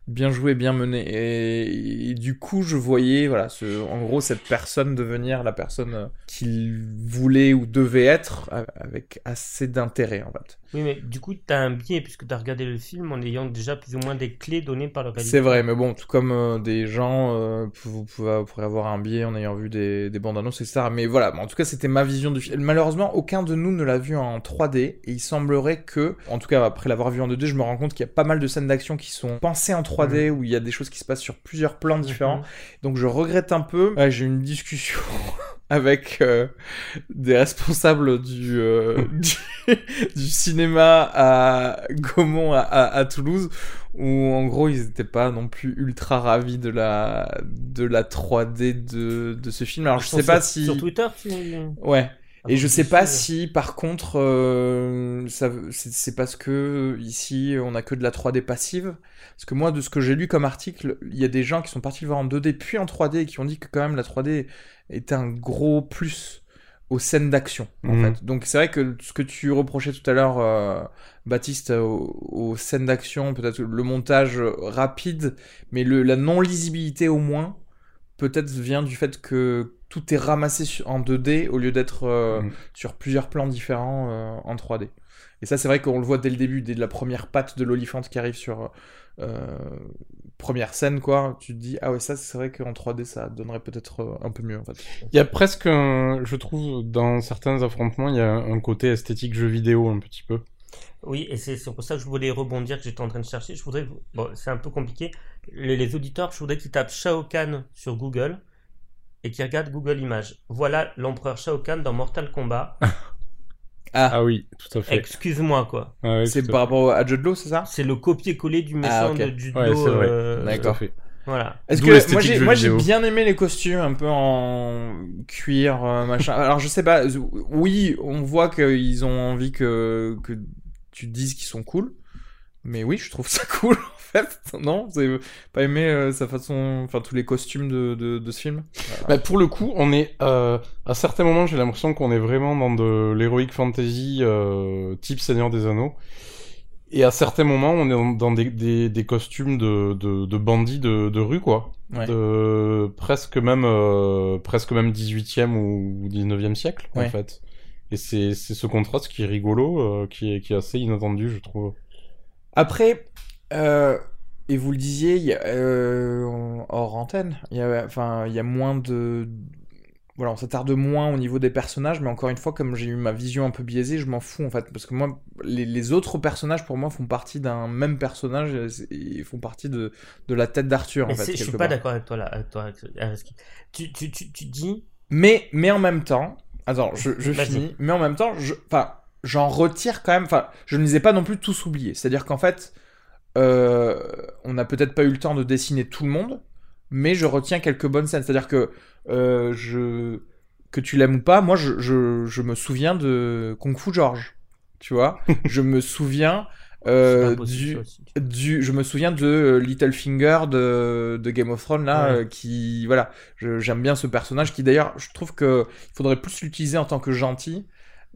bien joué, bien mené. Et, et du coup, je voyais, voilà, ce, en gros, cette personne devenir la personne qu'il voulait ou devait être avec assez d'intérêt, en fait. Oui, mais du coup, tu as un biais puisque tu as regardé le film en ayant déjà plus ou moins des clés données par le réalisateur. C'est vrai, mais bon, tout comme euh, des gens, euh, vous, pouvez, vous pourrez avoir un biais en ayant vu des, des bandes annonces, etc. Mais voilà, en tout cas, c'était ma vision du film. Malheureusement, aucun de nous ne l'a vu en 3D, et il semblerait que, en tout cas, après l'avoir vu en 2D, je me rends compte qu'il y a pas mal de scènes d'action qui sont pensées en 3D, où il y a des choses qui se passent sur plusieurs plans différents. Mhm. Donc je regrette un peu. Ouais, J'ai eu une discussion avec euh, des responsables du, euh, du, du cinéma à Gaumont, à, à- à Toulouse, où en gros ils n'étaient pas non plus ultra ravis de la, de la 3D de, de ce film. Alors je sais pas sur- si... Sur Twitter, tu. Ouais. Ah, Et je sais pas si, par contre, euh, c'est parce que ici on a que de la 3D passive. Parce que moi, de ce que j'ai lu comme article, il y a des gens qui sont partis le voir en 2D puis en 3D et qui ont dit que quand même la 3D était un gros plus aux scènes d'action. En Mhm. fait. Donc c'est vrai que ce que tu reprochais tout à l'heure, euh, Baptiste, aux, aux scènes d'action, peut-être le montage rapide, mais le, la non lisibilité au moins, peut-être vient du fait que tout est ramassé en 2D au lieu d'être euh, Mhm. sur plusieurs plans différents euh, en 3D. Et ça, c'est vrai qu'on le voit dès le début, dès la première patte de l'olifant qui arrive sur euh, première scène, quoi. Tu te dis, ah ouais, ça, c'est vrai qu'en 3D, ça donnerait peut-être euh, un peu mieux, en fait. Il y a presque, un- je trouve, dans certains affrontements, il y a un côté esthétique jeu vidéo un petit peu. Oui, et c'est c'est pour ça que je voulais rebondir, que j'étais en train de chercher. Je voudrais, bon, c'est un peu compliqué. Les, les auditeurs, je voudrais qu'ils tapent Shao Kahn sur Google et qu'ils regardent Google Images. Voilà l'empereur Shao Kahn dans Mortal Kombat. Ah, Ah oui, tout à fait. Excuse-moi, quoi. Ah c'est par rapport à Judd Law, c'est ça? C'est le copier-coller du méchant Ah, ok. de judo. Ouais, c'est vrai. euh, D'accord. Voilà. Est-ce que moi j'ai bien aimé les costumes un peu en cuir euh, machin. Alors je sais pas oui, on voit qu'ils ont envie que que tu dises qu'ils sont cool. Mais oui, je trouve ça cool en fait. Non, vous avez pas aimé euh, sa façon enfin tous les costumes de de, de ce film Bah, pour le coup, on est euh, à certains moments, j'ai l'impression qu'on est vraiment dans de l'heroic fantasy euh, type Seigneur des Anneaux. Et à certains moments, on est dans, des, des, des costumes de, de, de bandits de, de rue, quoi. Ouais. De, presque même euh, presque même 18e ou 19e siècle, Ouais. en fait. Et c'est c'est ce contraste qui est rigolo, euh, qui, est, qui est assez inattendu, je trouve. Après, euh, et vous le disiez, il y a, euh, hors antenne, il y a, enfin, il y a moins de, voilà, on s'attarde moins au niveau des personnages, mais encore une fois, comme j'ai eu ma vision un peu biaisée, je m'en fous en fait, parce que moi, les, les autres personnages pour moi font partie d'un même personnage, et, et font partie de, de la tête d'Arthur en fait. je suis pas d'accord avec toi là. Avec toi, tu, tu, tu, tu dis. Mais, mais en même temps, attends, je, je finis, mais en même temps, je, enfin, j'en retire quand même, enfin, je ne les ai pas non plus tous oubliés. C'est-à-dire qu'en fait, euh, on n'a peut-être pas eu le temps de dessiner tout le monde, mais je retiens quelques bonnes scènes. C'est-à-dire que euh, je, que tu l'aimes ou pas, moi, je, je, je me souviens de Kung Fu George, tu vois. je me souviens euh, du, du, je me souviens de Littlefinger de, de Game of Thrones là, euh, qui voilà, j'aime bien ce personnage qui d'ailleurs, je trouve que il faudrait plus l'utiliser en tant que gentil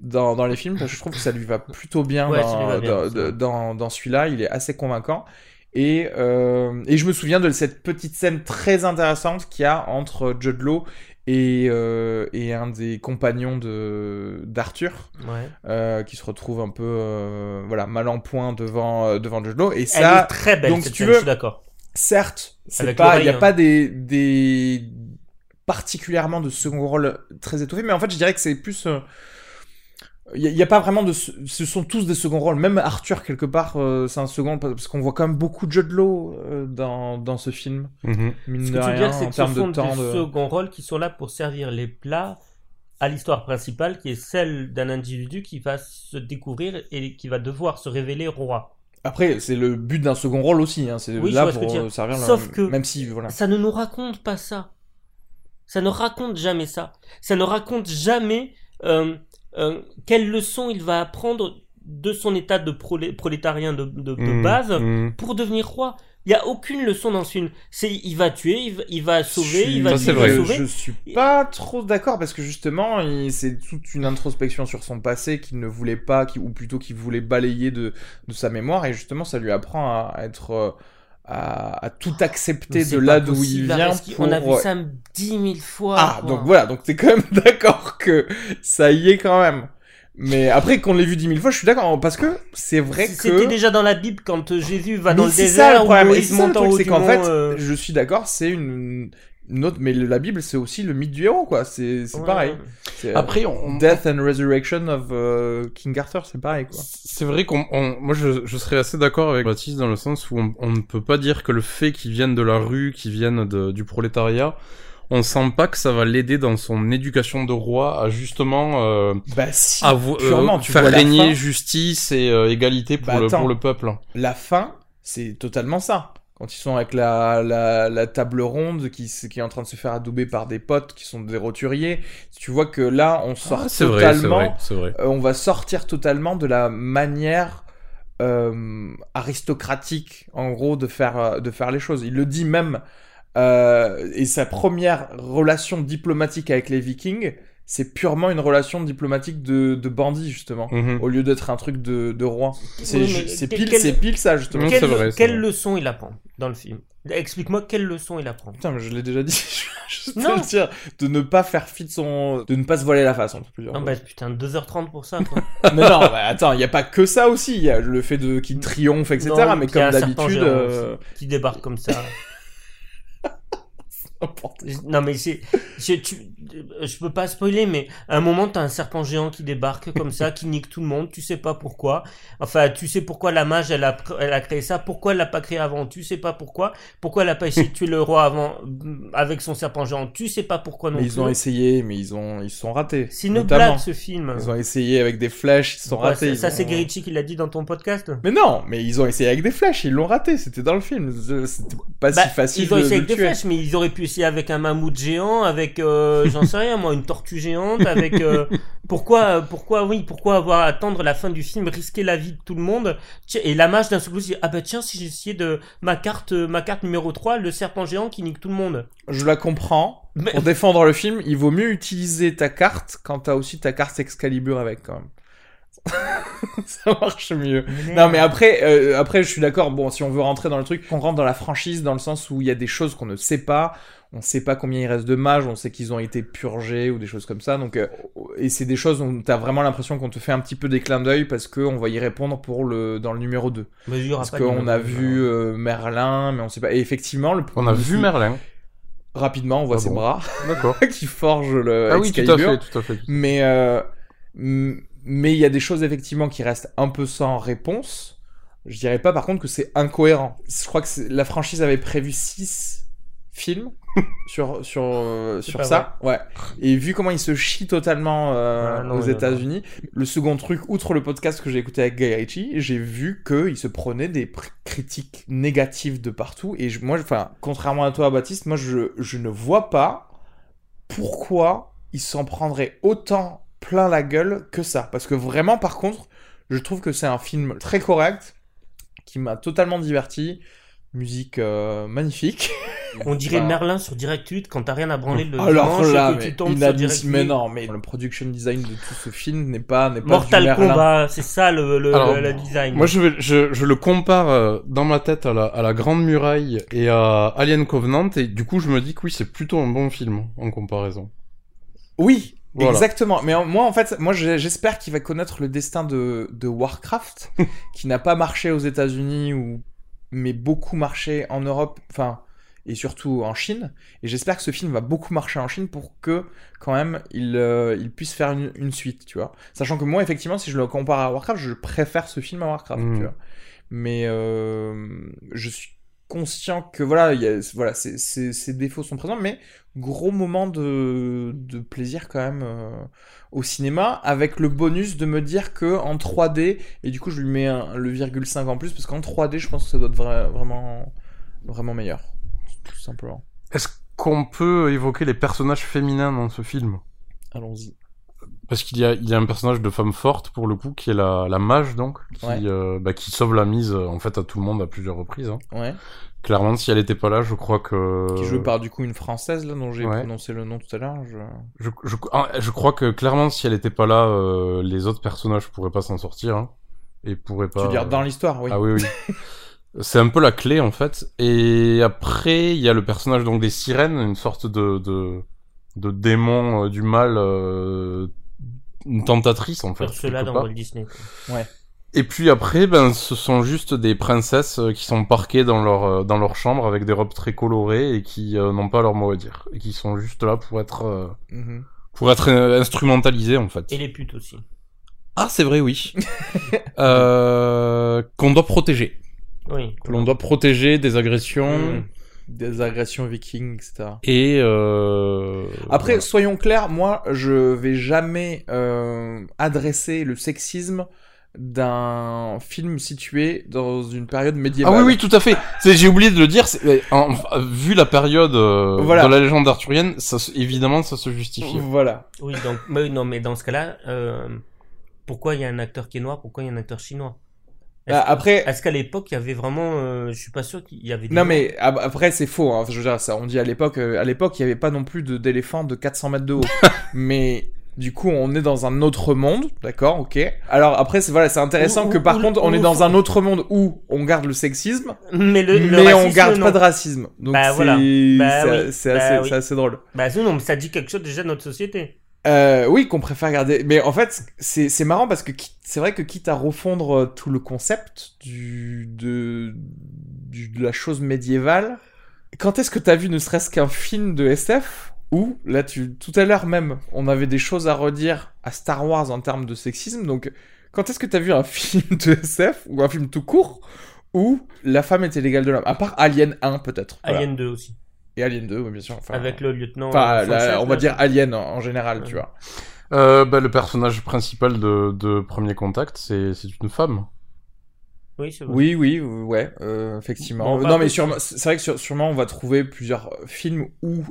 dans, dans les films parce que je trouve que ça lui va plutôt bien dans, dans, dans, celui-là, il est assez convaincant. Et, euh, et je me souviens de cette petite scène très intéressante qu'il y a entre Judd Law et, euh, et un des compagnons de d'Arthur euh, qui se retrouve un peu voilà mal en point devant devant Judd Law. Et ça Elle est très belle donc cette tu scène, veux, je suis d'accord. certes c'est pas il y a pas des des particulièrement de second rôle très étoffé mais en fait je dirais que c'est plus il n'y a, pas vraiment de. Ce sont tous des seconds rôles. Même Arthur, quelque part, euh, c'est un second, parce qu'on voit quand même beaucoup de Judd Law euh, dans, dans ce film. Mm -hmm. ce que tu veux dire, c'est que ce sont de des de... seconds rôles qui sont là pour servir les plats à l'histoire principale, qui est celle d'un individu qui va se découvrir et qui va devoir se révéler roi. Après, c'est le but d'un second rôle aussi. Hein. C'est oui, là pour euh, servir. Sauf que même si voilà. ça ne nous raconte pas ça. Ça ne raconte jamais ça. Ça ne raconte jamais. Euh, euh, quelle leçon il va apprendre de son état de prolétarien de, de, mmh, base mmh. pour devenir roi? Il y a aucune leçon dans ce film. C'est il va tuer, il va, il va sauver, il va, tuer, il va sauver. Je suis pas trop d'accord parce que justement, c'est toute une introspection sur son passé qu'il ne voulait pas, qui, ou plutôt qu'il voulait balayer de, de sa mémoire et justement, ça lui apprend à être euh, à, à, tout accepter de là d'où il vient. Pour... On a vu ça dix mille fois. Ah, donc voilà, donc t'es quand même d'accord que ça y est quand même. Mais après qu'on l'ait vu dix mille fois, je suis d'accord parce que c'est vrai que c'était déjà dans la Bible quand Jésus va dans le désert. Ça, le problème. il se monte en haut c'est qu'en fait, euh. je suis d'accord, c'est une mais la Bible, c'est aussi le mythe du héros, quoi. C'est ouais, pareil. Euh, Après, on... Death and Resurrection of uh, King Arthur, c'est pareil, quoi. C'est vrai qu'on, moi, je, je, serais assez d'accord avec Baptiste dans le sens où on, on, ne peut pas dire que le fait qu'il vienne de la rue, qu'il vienne de, du prolétariat, on sent pas que ça va l'aider dans son éducation de roi à justement euh, bah si, à euh, faire régner justice et euh, égalité pour, bah, le, pour le peuple. La fin, c'est totalement ça quand ils sont avec la, la, la, table ronde qui, qui est en train de se faire adouber par des potes qui sont des roturiers, tu vois que là, on sort ah, totalement, vrai, vrai, euh, on va sortir totalement de la manière euh, aristocratique, en gros, de faire, euh, de faire les choses. Il le dit même, euh, et sa première relation diplomatique avec les Vikings, c'est purement une relation diplomatique de, de bandit justement mm-hmm. au lieu d'être un truc de, de roi. C'est oui, pile c'est pile ça justement. Quelle, vrai, quelle leçon il apprend dans le film? Explique-moi quelle leçon il apprend. Putain mais je l'ai déjà dit je non. dire. De ne pas faire fi de son de ne pas se voiler la face en plusieurs non bah putain 2h30 pour ça quoi. mais non bah, attends il y a pas que ça aussi. Il y a le fait de qu'il triomphe etc non, mais comme d'habitude euh... qui débarque comme ça non mais c'est, je, peux pas spoiler, mais à un moment t'as un serpent géant qui débarque comme ça, qui nique tout le monde, tu sais pas pourquoi. Enfin, tu sais pourquoi la mage elle a, elle a créé ça, pourquoi elle l'a pas créé avant, tu sais pas pourquoi. Pourquoi elle a pas essayé de tuer le roi avant avec son serpent géant, tu sais pas pourquoi non mais plus. ils ont essayé, mais ils ont, ils sont ratés. C'est une notamment. blague ce film. Ils ont essayé avec des flèches, ils sont ouais, ratés. Ça, c'est ont... Gerici qui l'a dit dans ton podcast. Mais non, mais ils ont essayé avec des flèches, ils l'ont raté, c'était dans le film. C'était pas bah, si facile Ils ont essayé de, avec des tuer. flèches, mais ils auraient pu avec un mammouth géant, avec euh, j'en sais rien moi, une tortue géante, avec euh, pourquoi pourquoi oui pourquoi avoir attendre la fin du film, risquer la vie de tout le monde? Et la mage d'un seul coup dit ah bah tiens si j'essayais de ma carte ma carte numéro 3 le serpent géant qui nique tout le monde. Je la comprends. Mais... Pour défendre le film, il vaut mieux utiliser ta carte quand t'as aussi ta carte Excalibur avec quand même. ça marche mieux. Mais non, mais après, euh, après, je suis d'accord. Bon, si on veut rentrer dans le truc, on rentre dans la franchise dans le sens où il y a des choses qu'on ne sait pas. On sait pas combien il reste de mages. On sait qu'ils ont été purgés ou des choses comme ça. Donc, euh, et c'est des choses où t'as vraiment l'impression qu'on te fait un petit peu des clins d'œil parce qu'on va y répondre pour le dans le numéro 2. parce qu'on a vu euh, Merlin, mais on sait pas. Et effectivement, le on a vu Merlin. Rapidement, on voit Ah ses bon bras D'accord. qui forgent le. Ah oui, tout à fait, tout à fait. Mais euh, mais il y a des choses effectivement qui restent un peu sans réponse. Je dirais pas par contre que c'est incohérent. Je crois que la franchise avait prévu 6 films sur sur euh, sur ça. Ouais. Et vu comment il se chie totalement euh, Ah, non, aux États-Unis, le second truc, outre le podcast que j'ai écouté avec Guy Ritchie, j'ai vu que il se prenait des critiques négatives de partout. Et je- moi, enfin, contrairement à toi, Baptiste, moi je je ne vois pas pourquoi il s'en prendrait autant plein la gueule que ça. Parce que vraiment, par contre, je trouve que c'est un film très correct. qui m'a totalement diverti. Musique euh, magnifique. On dirait Merlin sur Direct 8 quand t'as rien à branler le Alors dimanche là, et que mais tu tombes sur Direct 8. mais non, mais le production design de tout ce film n'est pas, n'est pas Mortal du Merlin. Kombat, c'est ça le, le, Alors, le design. Moi, je, vais, je, je le compare euh, dans ma tête à la, à la Grande Muraille et à Alien Covenant, et du coup, je me dis que oui, c'est plutôt un bon film en comparaison. Oui, Voilà. exactement. Mais en- moi, en fait, moi, j'ai- j'espère qu'il va connaître le destin de, de Warcraft, qui n'a pas marché aux États-Unis ou mais beaucoup marché en Europe, enfin et surtout en Chine. Et j'espère que ce film va beaucoup marcher en Chine pour que quand même il, euh, il puisse faire une, une suite, tu vois. Sachant que moi, effectivement, si je le compare à Warcraft, je préfère ce film à Warcraft, Mm. tu vois. Mais euh, je suis conscient que voilà, il y a, voilà, ces- défauts sont présents, mais gros moment de, de plaisir quand même euh, au cinéma, avec le bonus de me dire que en 3D, et du coup je lui mets un- le virgule 5 en plus, parce qu'en 3D je pense que ça doit être vra- vraiment, vraiment meilleur, tout simplement. Est-ce qu'on peut évoquer les personnages féminins dans ce film? Allons-y. Parce qu'il y a, il y a un personnage de femme forte, pour le coup, qui est la, la mage, donc, qui, Ouais. euh, bah, qui sauve la mise, euh, en fait, à tout le monde à plusieurs reprises. hein. Ouais. Clairement, si elle était pas là, je crois que... Qui joue par du coup une française là dont j'ai Ouais. prononcé le nom tout à l'heure. Je... Je, je, ah, je crois que, clairement, si elle était pas là, euh, les autres personnages pourraient pas s'en sortir. Hein, et pourraient pas... Tu veux dire dans l'histoire, oui. Ah oui, oui. C'est un peu la clé en fait. Et après, il y a le personnage donc des sirènes, une sorte de de, de démon euh, du mal, euh, une tentatrice en fait. Ursula dans. Walt Disney. quoi. Et puis après, ben ce sont juste des princesses euh, qui sont parquées dans leur euh, dans leur chambre avec des robes très colorées et qui euh, n'ont pas leur mot à dire et qui sont juste là pour être euh, Mhm. pour être euh, instrumentalisées en fait. Et les putes aussi. Ah, c'est vrai, oui. euh, qu'on doit protéger. Oui. Que l'on doit protéger des agressions. Mm. Des agressions vikings, etc. Et euh... Après, voilà. soyons clairs, moi, je vais jamais euh, adresser le sexisme d'un film situé dans une période ah médiévale. oui oui tout à fait. C'est- J'ai oublié de le dire. c'est- en- en- vu la période euh, Voilà. de la légende arthurienne, ça, évidemment ça se justifie. Voilà. Oui, donc, mais non, mais dans ce cas-là, euh, pourquoi il y a un acteur qui est noir Pourquoi il y a un acteur chinois? Bah, après, Est-ce qu'à l'époque, il y avait vraiment. euh, je suis pas sûr qu'il y avait. des non mais après c'est faux. Hein. Je veux dire, ça, on dit à l'époque, euh, à l'époque il y avait pas non plus d'éléphants de 400 mètres de haut. mais du coup, on est dans un autre monde, d'accord, ok. Alors après, c'est voilà, c'est intéressant que par contre, on est dans un autre monde où on garde le sexisme, Mais, le, le mais on garde non. pas de racisme. Donc Bah, c'est voilà. Bah, oui. Bah, assez, oui. c'est assez drôle. Bah non, mais ça dit quelque chose déjà de notre société. Euh, oui, qu'on préfère garder. Mais en fait, c'est marrant parce que c'est vrai que quitte à refondre euh, tout le concept du de du- de la chose médiévale, quand est-ce que t'as vu ne serait-ce qu'un film de SF où là tu tout à l'heure même on avait des choses à redire à Star Wars en termes de sexisme donc quand est-ce que t'as vu un film de SF ou un film tout court où la femme était l'égale de l'homme? À part Alien 1 peut-être Voilà. Alien 2 aussi. Et Alien 2 oui, bien sûr enfin, avec le lieutenant. enfin, euh, la- on va dire Alien en, en général tu vois Euh, bah, le personnage principal de, de Premier Contact, c'est c'est une femme. Oui, c'est vrai. Oui, oui, ouais, euh, effectivement. Bon, non, mais c'est vrai que sur- sûrement on va trouver plusieurs films où,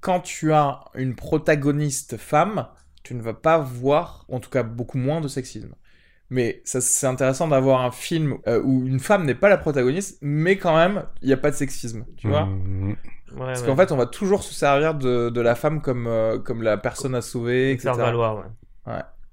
quand tu as une protagoniste femme, tu ne vas pas voir, en tout cas beaucoup moins de sexisme. Mais ça, c'est intéressant d'avoir un film euh, où une femme n'est pas la protagoniste, mais quand même, il n'y a pas de sexisme, tu vois Mhm. Ouais, Parce ouais. qu'en fait, on va toujours se servir de, de la femme comme, euh, comme la personne à sauver, etc. Faire valoir, ouais.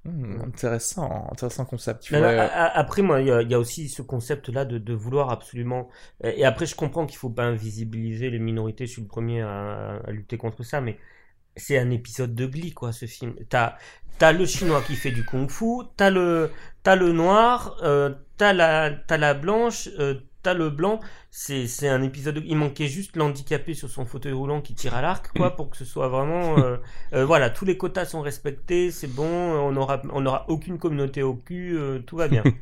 Hmm, intéressant, intéressant concept. Non, non, a- après, moi, il y, a- il y a aussi ce concept-là de, de vouloir absolument. Et et après, je comprends qu'il faut pas invisibiliser les minorités. Je suis le premier à, à lutter contre ça, mais c'est un épisode de Glee, quoi, ce film. T'as as le chinois qui fait du kung-fu, t'as le t'as le noir, euh, t'as la t'as la blanche, euh, t'as le blanc. C'est c'est un épisode. de- Il manquait juste l'handicapé sur son fauteuil roulant qui tire à l'arc, quoi, pour que ce soit vraiment. euh, euh, voilà, tous les quotas sont respectés, c'est bon. On aura on aura aucune communauté au cul, euh, tout va bien.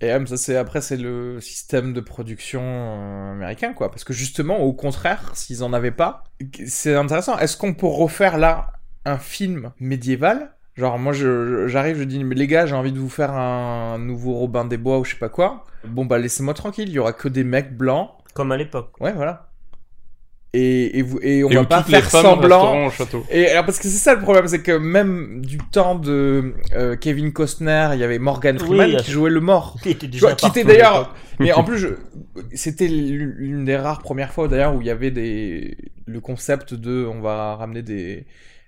Et même ça c'est après c'est le système de production euh, américain quoi parce que justement au contraire s'ils en avaient pas c'est intéressant est-ce qu'on peut refaire là un film médiéval genre moi je je- j'arrive je dis mais les gars j'ai envie de vous faire un nouveau Robin des Bois ou je sais pas quoi bon bah laissez-moi tranquille il y aura que des mecs blancs Comme à l'époque. ouais voilà et, et, vous, et on Et va pas faire semblant. château. Et alors parce que c'est ça le problème, c'est que même du temps de euh, Kevin Costner, il y avait Morgan Freeman Oui, qui jouait le mort. Était qui était à d'ailleurs. Mais en plus, je... c'était l'une l'une des rares premières fois d'ailleurs où il y avait des le concept de on va ramener des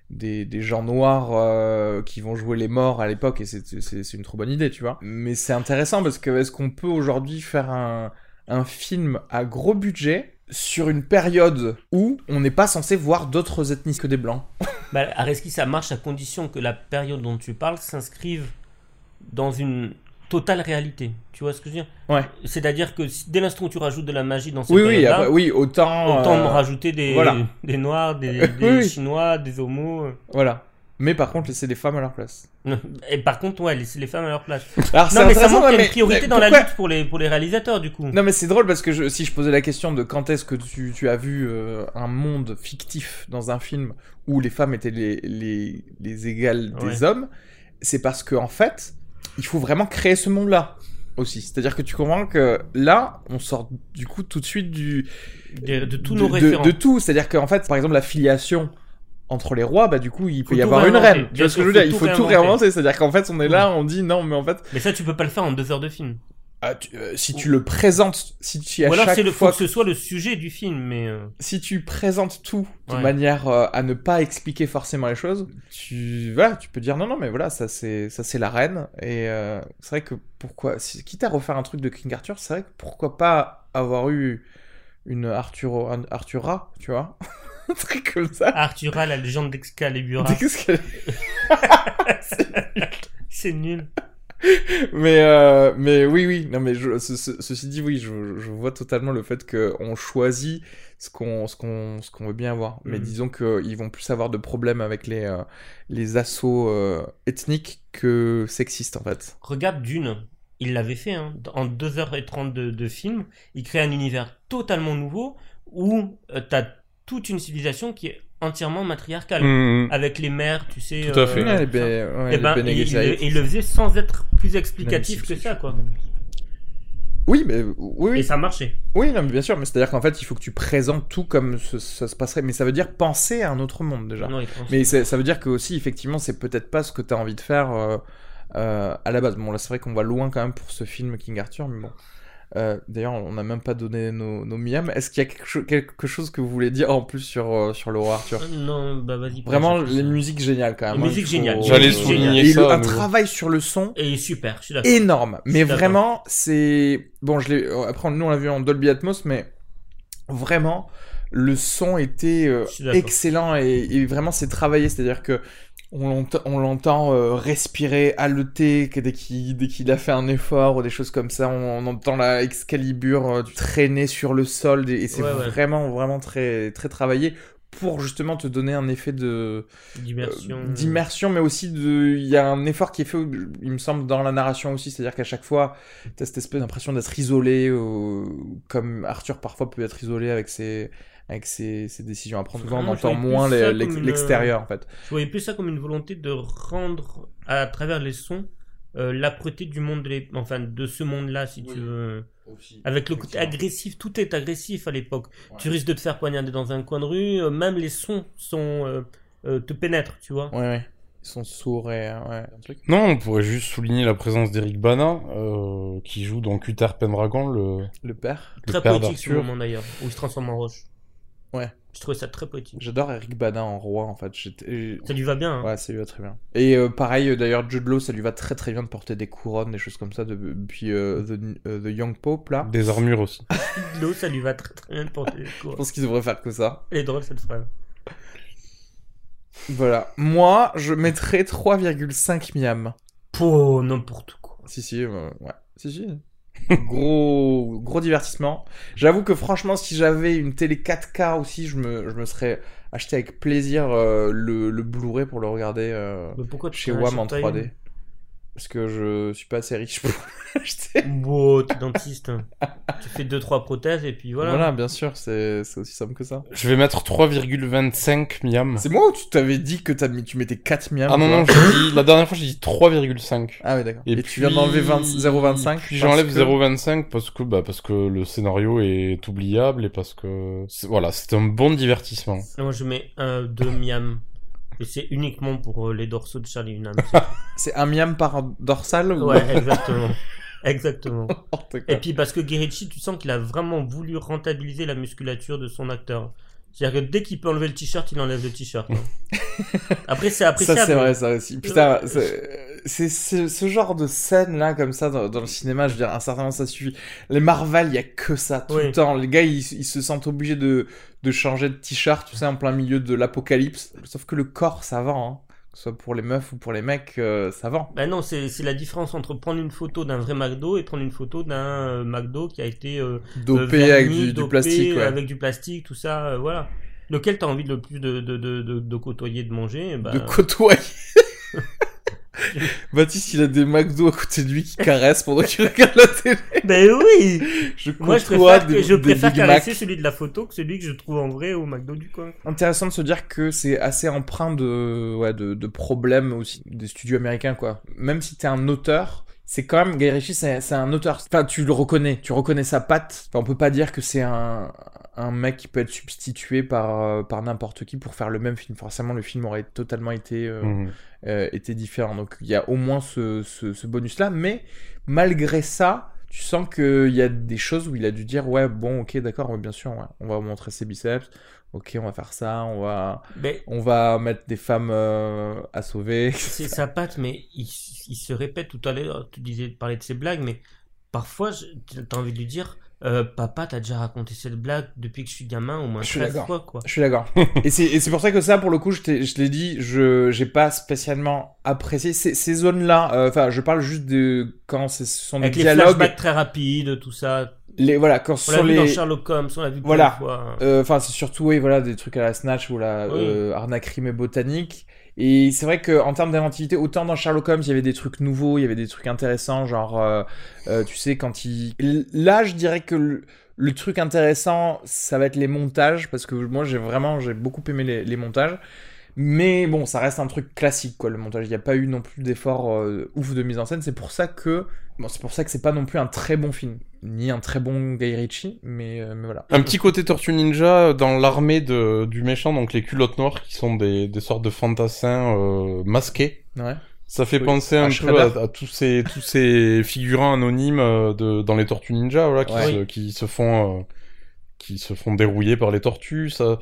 des, des gens noirs euh, qui vont jouer les morts à l'époque et c'est une trop bonne idée, tu vois. Mais c'est intéressant parce que est-ce qu'on peut aujourd'hui faire un un film à gros budget sur une période où on n'est pas censé voir d'autres ethnies que des blancs? Bah, Areski, ça marche à condition que la période dont tu parles s'inscrive dans une totale réalité. Tu vois ce que je veux dire? Ouais. C'est-à-dire que dès l'instant où tu rajoutes de la magie dans cette Oui, oui, après, oui, autant. autant euh, rajouter des, voilà. des noirs, des, Oui, des oui. chinois, des homos. Voilà. Mais par contre, laisser les femmes à leur place. Et par contre, ouais, laisser les femmes à leur place. Alors, Non, mais ça montre qu'il y a une priorité mais dans la lutte pour les, pour les réalisateurs, du coup. Non, mais c'est drôle parce que je- si je posais la question de quand est-ce que tu, tu as vu euh, un monde fictif dans un film où les femmes étaient les, les, les égales des hommes, c'est parce que en fait, il faut vraiment créer ce monde-là aussi. C'est-à-dire que tu comprends que là, on sort du coup tout de suite du De, de tous nos référents. de tout. C'est-à-dire qu'en fait, par exemple, la filiation entre les rois, bah du coup, il peut Faut y avoir une reine. Tu vois ce que je veux dire? Il faut tout réinventer. C'est-à-dire qu'en fait, on est là, on dit non, mais en fait, Mais ça, tu peux pas le faire en deux heures de film. Ah, tu- euh, si tu le présentes, si tu à Ou alors, chaque le, faut fois que ce soit le sujet du film, mais. euh, si tu présentes tout de Ouais. manière euh, à ne pas expliquer forcément les choses, tu voilà, tu peux dire non non mais voilà ça c'est ça c'est la reine et c'est vrai que pourquoi si, quitte à refaire un truc de King Arthur, c'est vrai que pourquoi pas avoir eu une Arthur un Arthura, tu vois, un truc comme ça. Arthura, la légende d'Excalibur. C'est nul. mais euh, mais oui oui non mais je, ce- ce- ceci dit oui je, je vois totalement le fait que on choisit ce qu'on ce qu'on ce qu'on veut bien avoir mais Mhm. disons que ils vont plus avoir de problèmes avec les euh, les assauts euh, ethniques que sexistes en fait Regarde Dune. Il l'avait fait, hein. En 2h30 de, de film, il crée un univers totalement nouveau où tu t'as toute une civilisation qui est entièrement matriarcale. Mmh. Avec les mères, tu sais. Tout à fait. euh, Ouais, ça. Bé- ouais, Eh ben, et il, et le faisait sans être plus explicatif que ça, quoi. oui mais oui Et ça marchait. oui non, mais bien sûr mais c'est à dire qu'en fait il faut que tu présentes tout comme ce- ça se passerait mais ça veut dire penser à un autre monde déjà Non, il pense- Mais ça veut dire que aussi, effectivement, c'est peut-être pas ce que tu as envie de faire euh, euh, à la base. Bon, là, c'est vrai qu'on va loin quand même pour ce film King Arthur, mais bon. Euh, D'ailleurs, on n'a même pas donné nos, nos miams. Est-ce qu'il y a quelque, cho- quelque chose que vous voulez dire en plus sur, euh, sur le roi Arthur Non, bah vas-y. Vraiment, les musiques géniales quand même. Les hein, musiques il faut- géniales. J'allais Euh, souligner Et ça. le- à un nouveau. travail sur le son Et super, je suis d'accord. énorme. Mais vraiment, c'est bon. Je l'ai. Après, nous on l'a vu en Dolby Atmos, mais vraiment, le son était euh, excellent et, et vraiment c'est travaillé. C'est-à-dire que on l'ent- on l'entend euh, respirer, haleter que dès qu'il a fait un effort ou des choses comme ça. On, on entend la Excalibur euh, traîner sur le sol et, c'est Ouais, ouais. vraiment vraiment très très travaillé pour justement te donner un effet de D'immersion. euh, d'immersion, mais aussi de. Il y a un effort qui est fait, il me semble, dans la narration aussi. C'est-à-dire qu'à chaque fois, t'as cette espèce d'impression d'être isolé, euh, comme Arthur parfois peut être isolé avec ses, avec ses, ses décisions à prendre. Souvent, on entend moins plus les- ça l'ex- comme une- l'extérieur, en fait. Je voyais plus ça comme une volonté de rendre à travers les sons euh, l'âpreté du monde, de l'ép- enfin de ce monde-là, si Oui. tu veux. Avec le côté agressif, tout est agressif à l'époque. Tu risques de te faire poignarder dans un coin de rue, euh, même les sons sont euh, euh, te pénètrent, tu vois. Ouais, ouais. Ils sont sourds et. euh, Ouais, un truc. Non, on pourrait juste souligner la présence d'Eric Bana, euh, qui joue dans Uther Pendragon, le, Le père. le Très père poétique ce d'Arthur. moment d'ailleurs, où il se transforme en roche. Ouais. Je trouvais ça très poétique. J'adore Eric Bana en roi, en fait. J'étais- Ça lui va bien. hein. Ouais, ça lui va très bien. Et euh, pareil, euh, d'ailleurs, Jude Law, ça lui va très très bien de porter des couronnes, des choses comme ça, de- depuis euh, The, euh, The Young Pope, là. Des armures aussi. L'eau, ça lui va très très bien de porter les Je cours. pense qu'il devrait faire que ça. Elle est drôle cette phrase. Voilà. Moi, je mettrais 3,5 miam. Pour n'importe quoi. Si, si, euh, ouais. Si, si. Gros, gros divertissement. J'avoue que franchement, si j'avais une télé 4K aussi, je me, je me serais acheté avec plaisir euh, le, le Blu-ray pour le regarder euh, Mais pourquoi tu chez WAM en achètes pas 3D. une parce que je suis pas assez riche pour l'acheter. Bon, t'es dentiste. tu fais 2-3 prothèses et puis voilà. Voilà, bien sûr, c'est aussi simple que ça. Je vais mettre 3,25 miam. C'est moi ou tu t'avais dit que as mis, tu mettais 4 miam Ah non, non, dit, la dernière fois j'ai dit 3,5. Ah oui, d'accord. Et, tu viens d'enlever 0,25 Puis j'enlève 0,25 parce que, bah, parce que le scénario est oubliable et parce que, voilà, c'est un bon divertissement. Moi je mets 2 miam. Et c'est uniquement pour euh, les dorsaux de Charlie Hunnam. c'est un miam par dorsal Ouais, exactement. exactement. Et puis parce que Guerici, tu sens qu'il a vraiment voulu rentabiliser la musculature de son acteur. C'est-à-dire que dès qu'il peut enlever le t-shirt, il enlève le t-shirt. Après, c'est appréciable. Ça, c'est vrai, ça aussi. Putain, c'est ce genre de scène là, comme ça, dans, le cinéma, je veux dire, un certain moment, ça suffit. Les Marvel, il y a que ça tout le temps. Les gars, ils, se sentent obligés de, de changer de t-shirt, tu sais, en plein milieu de l'apocalypse. Sauf que le corps, ça va, hein que ce soit pour les meufs ou pour les mecs, euh, ça vend. Bah non, c'est la différence entre prendre une photo d'un vrai McDo et prendre une photo d'un euh, McDo qui a été euh, dopé avec du, plastique, avec du plastique, tout ça, voilà. Lequel t'as envie le plus de, de, de, de, côtoyer, de manger? Bah... De côtoyer Baptiste, il a des McDo à côté de lui qui caressent pendant qu'il regarde la télé. Ben oui je Moi, je préfère, des, je préfère caresser celui de la photo que celui que je trouve en vrai au McDo du coin. Intéressant de se dire que c'est assez empreint de, ouais, de, de problèmes aussi des studios américains, quoi. Même si t'es un auteur, c'est quand même Guy Ritchie c'est un auteur enfin tu le reconnais tu reconnais sa patte enfin, on peut pas dire que c'est un, un mec qui peut être substitué par euh, par n'importe qui pour faire le même film forcément le film aurait totalement été euh, mmh. euh, été différent donc il y a au moins ce, ce, bonus là mais malgré ça tu sens qu'il y a des choses où il a dû dire ouais bon ok d'accord bien sûr on va montrer ses biceps ok, on va faire ça, on va, on va mettre des femmes euh, à sauver. C'est sa patte, mais il, se répète tout à l'heure. Tu disais parler de ses blagues, mais parfois, tu as envie de lui dire. Euh, papa, t'as déjà raconté cette blague depuis que je suis gamin au moins 13 fois, quoi. Je suis d'accord. et c'est pour ça que ça, pour le coup, je, je l'ai dit, je j'ai pas spécialement apprécié ces, ces zones-là. Euh, enfin, je parle juste de quand ce sont des Avec dialogues. Les flashbacks très rapides, tout ça les voilà quand on l'a vu dans Sherlock Holmes on l'a vu voilà euh, enfin c'est surtout oui voilà des trucs à la snatch ou la euh, arnaque rime botanique et c'est vrai que en termes d'inventivité autant dans Sherlock Holmes il y avait des trucs nouveaux il y avait des trucs intéressants genre euh, tu sais quand il là je dirais que le, truc intéressant ça va être les montages parce que moi j'ai vraiment j'ai beaucoup aimé les montages mais bon, ça reste un truc classique, quoi, le montage. Il n'y a pas eu non plus d'effort euh, ouf de mise en scène. C'est pour ça que, bon, c'est pour ça que c'est pas non plus un très bon film, ni un très bon Guy Ritchie, mais, euh, mais voilà. Un petit côté Tortue Ninja dans l'armée du méchant, donc les culottes noires qui sont des, des sortes de fantassins euh, masqués. Ouais. Ça fait penser un, peu à, tous ces tous ces figurants anonymes de dans les Tortues Ninja, voilà, qui, se, qui se font qui se font dérouiller par les tortues. Ça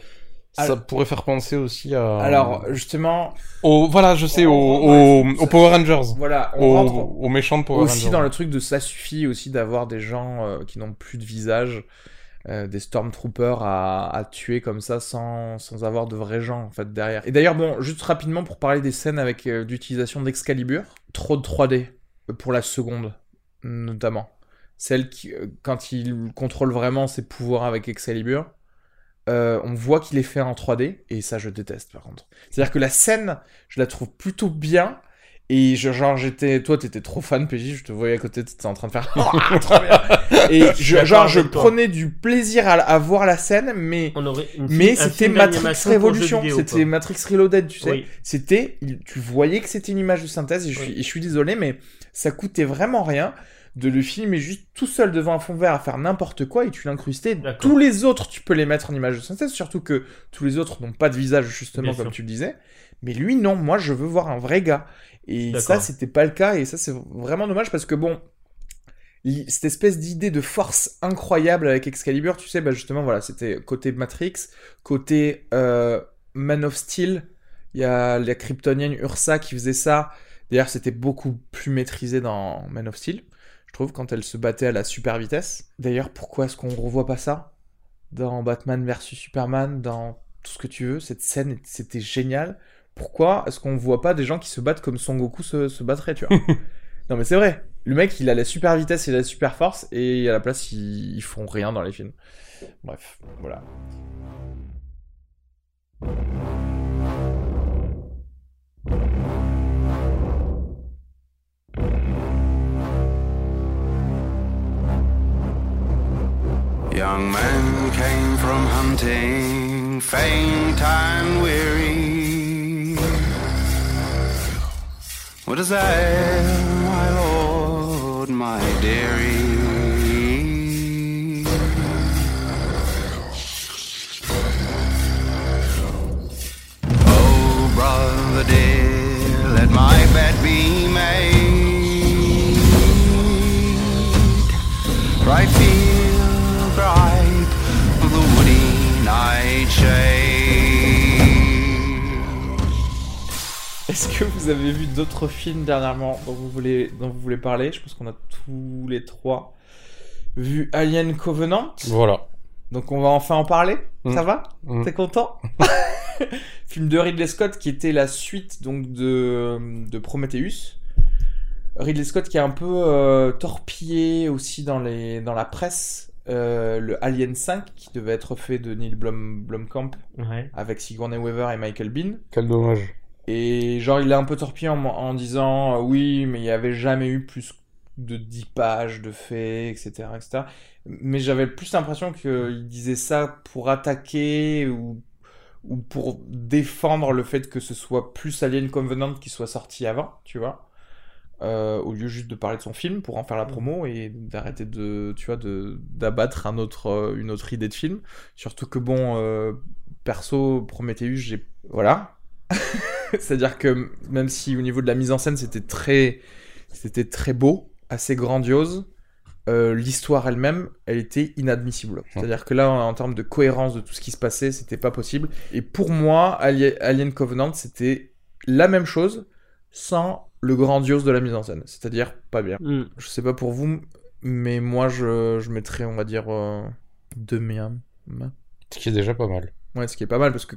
ça pourrait faire penser aussi à. Alors, justement. Au, voilà, je sais, au, Power Rangers. Voilà, on rentre aux méchants de Power Rangers. Aussi dans le truc de ça suffit aussi d'avoir des gens euh, qui n'ont plus de visage, euh, des Stormtroopers à, à tuer comme ça sans, sans avoir de vrais gens en fait derrière. Et d'ailleurs, bon, juste rapidement pour parler des scènes avec euh, l'utilisation d'Excalibur, trop de 3D pour la seconde, notamment. Celle qui, quand il contrôle vraiment ses pouvoirs avec Excalibur euh, on voit qu'il est fait en 3D, et ça je déteste par contre. C'est-à-dire que la scène, je la trouve plutôt bien, et genre j'étais, toi t'étais trop fan PJ, je te voyais à côté, t'étais en train de faire oh, trop bien. Et je, genre je prenais du plaisir à, voir la scène, mais mais c'était Matrix Révolution, c'était Matrix Reloaded, tu sais. C'était, tu voyais que c'était une image de synthèse, et je, suis, et je suis désolé, mais ça coûtait vraiment rien de le filmer juste tout seul devant un fond vert à faire n'importe quoi et tu l'incrustais. Tous les autres, tu peux les mettre en image de synthèse, surtout que tous les autres n'ont pas de visage, justement, comme tu le disais. Mais lui, non, moi, je veux voir un vrai gars. Et ça, c'était pas le cas, et ça, c'est vraiment dommage parce que bon, cette espèce d'idée de force incroyable avec Excalibur, tu sais, bah justement, voilà, c'était côté Matrix, côté euh, Man of Steel, il y a la kryptonienne Ursa qui faisait ça. D'ailleurs, c'était beaucoup plus maîtrisé dans Man of Steel je trouve, quand elle se battait à la super vitesse. D'ailleurs, pourquoi est-ce qu'on revoit pas ça dans Batman vs Superman, dans tout ce que tu veux? Cette scène, c'était génial. Pourquoi est-ce qu'on voit pas des gens qui se battent comme Son Goku se, se battrait, tu vois? Non, mais c'est vrai. Le mec, il a la super vitesse et la super force, et à la place, ils, ils font rien dans les films. Bref, voilà. Hunting, faint and weary. What is that, my lord, my dearie? Oh, brother dear, let my bed be Est-ce que vous avez vu d'autres films dernièrement dont vous voulez, dont vous voulez parler? Je pense qu'on a tous les trois vu Alien Covenant. Voilà. Donc on va enfin en parler. Mm. Ça va? Mm. T'es content? Film de Ridley Scott qui était la suite donc de, de Prometheus. Ridley Scott qui a un peu euh, torpillé aussi dans, les, dans la presse euh, le Alien 5 qui devait être fait de Neil Blom, Blomkamp Ouais. avec Sigourney Weaver et Michael Bean. Quel dommage. Et genre, il l'a un peu torpillé en, en disant euh, oui, mais il n'y avait jamais eu plus de 10 pages de faits, etc. etc. Mais j'avais plus l'impression qu'il disait ça pour attaquer ou, ou pour défendre le fait que ce soit plus Alien Covenant qui soit sorti avant, tu vois. Euh, au lieu juste de parler de son film pour en faire la promo et d'arrêter de, tu vois, de d'abattre un autre, euh, une autre idée de film. Surtout que bon, euh, perso, Prometheus, j'ai, voilà, c'est-à-dire que même si au niveau de la mise en scène c'était très, c'était très beau, assez grandiose, euh, l'histoire elle-même, elle était inadmissible. C'est-à-dire que là, en, termes de cohérence de tout ce qui se passait, c'était pas possible. Et pour moi, Ali- Alien Covenant, c'était la même chose sans le grandiose de la mise en scène. C'est-à-dire pas bien. Mm. Je sais pas pour vous, mais moi je, je mettrais, on va dire, euh, deux miams. Ce qui est déjà pas mal. Ouais, ce qui est pas mal parce que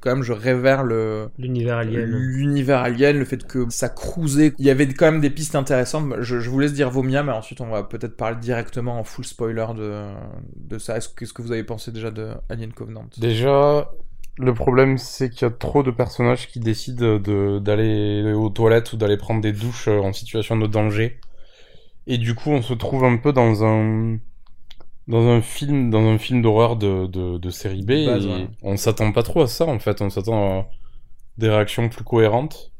quand même je révère le L'univers alien. l'univers alien, le fait que ça cruisait. Il y avait quand même des pistes intéressantes. Je, je vous laisse dire vos miens, mais ensuite on va peut-être parler directement en full spoiler de, de ça. Est-ce que, qu'est-ce que vous avez pensé déjà de Alien Covenant? Déjà, le problème, c'est qu'il y a trop de personnages qui décident de, d'aller aux toilettes ou d'aller prendre des douches euh, en situation de danger. Et du coup, on se trouve un peu dans un, dans un film, dans un film d'horreur de, de, de série B. Base, ouais. on s'attend pas trop à ça, en fait. On s'attend à des réactions plus cohérentes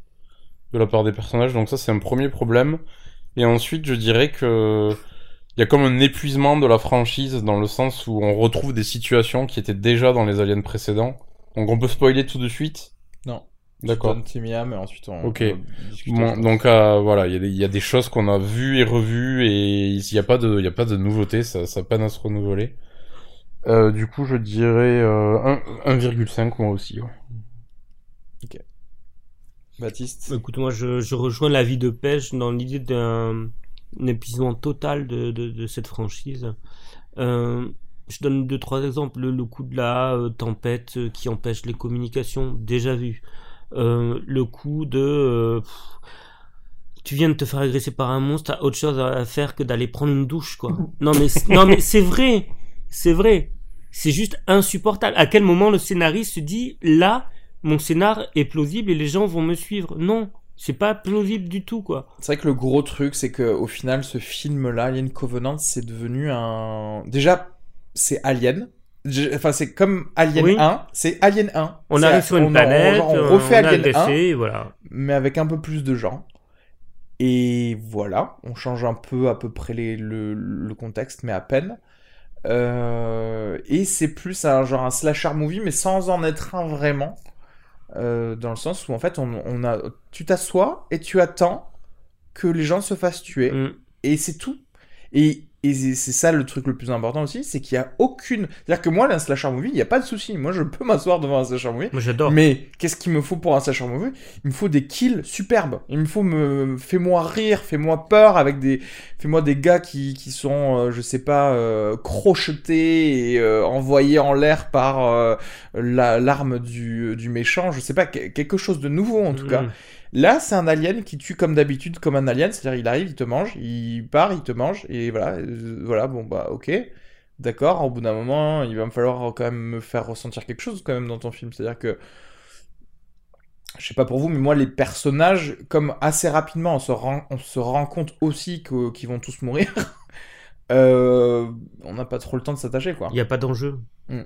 de la part des personnages. Donc ça, c'est un premier problème. Et ensuite, je dirais que il y a comme un épuisement de la franchise dans le sens où on retrouve des situations qui étaient déjà dans les aliens précédents. Donc on peut spoiler tout de suite. D'accord. Et ensuite on, Ok. on. Bon, donc euh, voilà, il y, a des- il y a des choses qu'on a vues et revues et il n'y a pas de, il y a pas de nouveauté, ça, ça peine à se renouveler. Euh, du coup, je dirais euh, un- 1,5 moi aussi. ouais. Baptiste. Écoute, moi, je, je rejoins l'avis de Pêche dans l'idée d'un un épuisement total de, de, de cette franchise. Euh, je donne deux, trois exemples. Le, le coup de la euh, tempête euh, qui empêche les communications, déjà vu. Euh, le coup de... euh, pff, tu viens de te faire agresser par un monstre, t'as autre chose à faire que d'aller prendre une douche, quoi. Non, mais, c'est- non, mais c'est vrai. C'est vrai. C'est juste insupportable. À quel moment le scénariste se dit, là, mon scénar est plausible et les gens vont me suivre? Non, c'est pas plausible du tout, quoi. C'est vrai que le gros truc, c'est que au final, ce film-là, Alien Covenant, c'est devenu un. Déjà, c'est Alien. Je- Enfin, c'est comme Alien Oui. 1, c'est Alien 1. On arrive sur une on- planète, on, refait on a Alien 1, agressé, et voilà. mais avec un peu plus de gens. Et voilà, on change un peu à peu près les- le, le contexte, mais à peine. Euh, et c'est plus un genre un slasher movie, mais sans en être un vraiment. Euh, dans le sens où en fait, on, on a, tu t'assois et tu attends que les gens se fassent tuer. Mm. Et c'est tout. Et, et c'est ça le truc le plus important aussi, c'est qu'il y a aucune. C'est-à-dire que moi, un slasher movie, il n'y a pas de souci. Moi, je peux m'asseoir devant un slasher movie. Moi, j'adore. Mais qu'est-ce qu'il me faut pour un slasher movie? Il me faut des kills superbes. Il me faut me, fais-moi rire, fais-moi peur avec des, fais-moi des gars qui, qui sont, euh, je sais pas, euh, crochetés et euh, envoyés en l'air par euh, la, l'arme du, du méchant. Je sais pas, que- quelque chose de nouveau en tout cas. Là, c'est un alien qui tue comme d'habitude, comme un alien, c'est-à-dire il arrive, il te mange, il part, il te mange, et voilà, euh, voilà, bon bah ok, d'accord, au bout d'un moment, il va me falloir quand même me faire ressentir quelque chose quand même dans ton film, c'est-à-dire que, je sais pas pour vous, mais moi les personnages, comme assez rapidement on se rend, on se rend compte aussi qu'ils vont tous mourir, euh, on n'a pas trop le temps de s'attacher quoi. Il n'y a pas d'enjeu. Mm.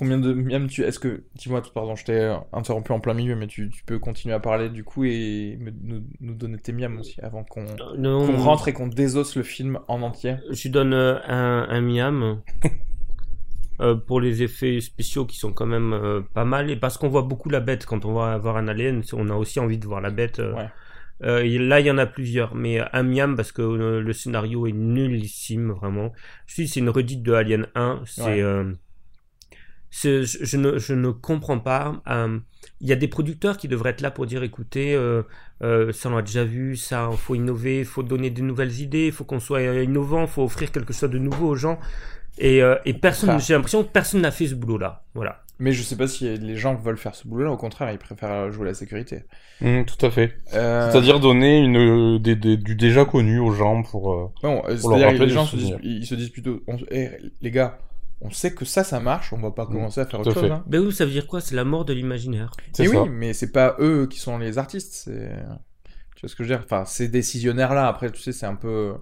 Combien de miam tu. Est-ce que. Dis-moi, pardon, je t'ai interrompu en plein milieu, mais tu, tu peux continuer à parler du coup et me- nous, nous donner tes miams aussi avant qu'on Non, qu'on rentre et qu'on désosse le film en entier. Je donne euh, un, un miam. euh, pour les effets spéciaux qui sont quand même euh, pas mal et parce qu'on voit beaucoup la bête quand on va voir un alien on a aussi envie de voir la bête euh. Ouais. Euh, et là il y en a plusieurs mais un miam parce que euh, le scénario est nullissime vraiment je dis c'est une redite de Alien 1 c'est Ouais. Je, je ne, je ne comprends pas. Euh, Il y a des producteurs qui devraient être là pour dire écoutez, euh, euh, ça on l'a déjà vu, ça faut innover, faut donner des nouvelles idées, faut qu'on soit innovant, faut offrir quelque chose de nouveau aux gens. Et, euh, et personne, j'ai l'impression que personne n'a fait ce boulot-là. Voilà. Mais je sais pas si les gens veulent faire ce boulot-là, au contraire, ils préfèrent jouer la sécurité. Mm, tout à fait. Euh, C'est-à-dire donner une, des, des- du déjà connu aux gens pour. euh, Non, Pour leur c'est-à-dire que rappeler les gens se disent, ils se disent plutôt, on- eh, les gars, on sait que ça, ça marche, on va pas Mm, commencer à faire autre chose. hein. Ben oui, ça veut dire quoi? C'est la mort de l'imaginaire. C'est Et ça. oui, mais c'est pas eux qui sont les artistes, c'est, tu vois ce que je veux dire? Enfin, ces décisionnaires-là, après, tu sais, c'est un peu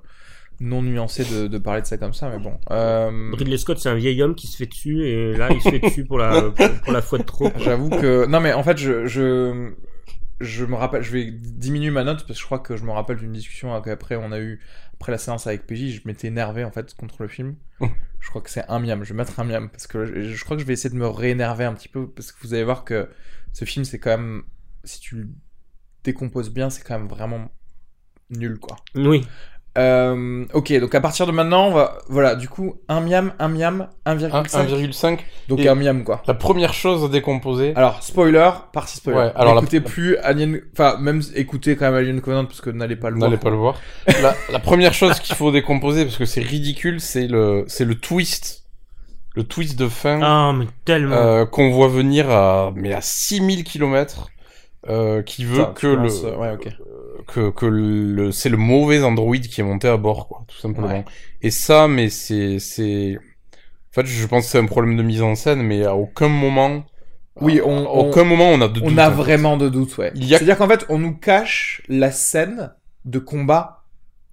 non nuancé de, de parler de ça comme ça, mais bon. Euh, Ridley Scott, c'est un vieil homme qui se fait dessus et là, il se fait dessus pour la, pour, pour la fois de trop. J'avoue que non mais en fait je, je je me rappelle je vais diminuer ma note parce que je crois que je me rappelle d'une discussion qu'après on a eu après la séance avec PJ je m'étais énervé en fait contre le film. Je crois que c'est un miam je vais mettre un miam parce que je, je crois que je vais essayer de me réénerver un petit peu parce que vous allez voir que ce film c'est quand même si tu le décomposes bien c'est quand même vraiment nul quoi. Oui. Euh, ok donc à partir de maintenant on va voilà du coup un miam un miam 1,5 Un- 1,5. donc et- un miam quoi La première chose à décomposer. alors, spoiler, partie spoiler. Ouais, alors la- N'écoutez plus Alien... Enfin, même écoutez quand même Alien Covenant parce que n'allez pas le voir. N'allez pas le voir. la, la première chose qu'il faut décomposer, parce que c'est ridicule, c'est le, c'est le twist. Le twist de fin Ah, mais tellement. euh, qu'on voit venir à, mais à 6000 km, euh, qui veut que le, Ouais, ok. Que, que le, c'est le mauvais Android qui est monté à bord, quoi, tout simplement. Ouais. Et ça, mais c'est, c'est, en fait, je pense que c'est un problème de mise en scène, mais à aucun moment, Oui, à on- aucun moment on a de On doute, a en fait. vraiment de doutes, ouais. A- C'est-à-dire qu'en fait, on nous cache la scène de combat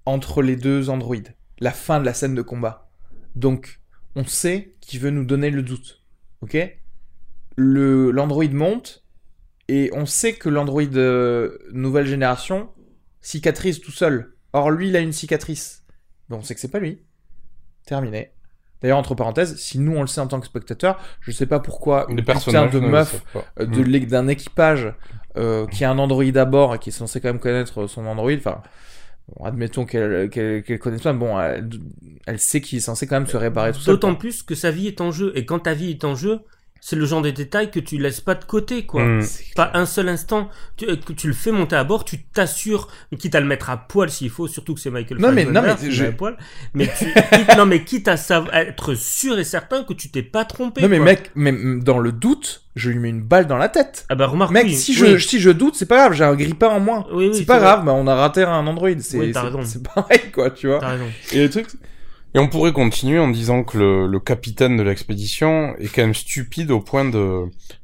entre les deux androïdes. La fin de la scène de combat. Donc, on sait qui veut nous donner le doute. Ok? Le L'android monte et on sait que l'android euh, nouvelle génération cicatrise tout seul. Or, lui, il a une cicatrice. Ben, on sait que c'est pas lui. Terminé. D'ailleurs, entre parenthèses, si nous on le sait en tant que spectateur, je sais pas pourquoi une putain de meuf euh, de Mm. l'é- d'un équipage euh, qui a un Android à bord et qui est censé quand même connaître son Android, enfin, bon, admettons qu'elle qu'elle qu'elle connaisse pas, bon, elle, elle sait qu'il est censé quand même se réparer tout seul. D'autant plus que sa vie est en jeu. Et quand ta vie est en jeu, c'est le genre de détail que tu laisses pas de côté, quoi. Mm. Pas un seul instant. Tu, euh, que tu le fais monter à bord, tu t'assures, quitte à le mettre à poil s'il faut, surtout que c'est Michael Non, mais- non, mais je- à poil. Mais tu, quitte, non, mais quitte à être sûr et certain que tu t'es pas trompé. Non mais quoi. mec, mais dans le doute, je lui mets une balle dans la tête. Ah bah remarque, Mec, oui, si oui. je si je doute, c'est pas grave, j'ai un grippin en moins. Oui, oui, c'est pas vrai. grave, bah on a raté un Android, c'est Oui, t'as c'est- raison. c'est pareil quoi, tu vois. T'as raison. Et le truc, Et on pourrait continuer en disant que le, le capitaine de l'expédition est quand même stupide au point de,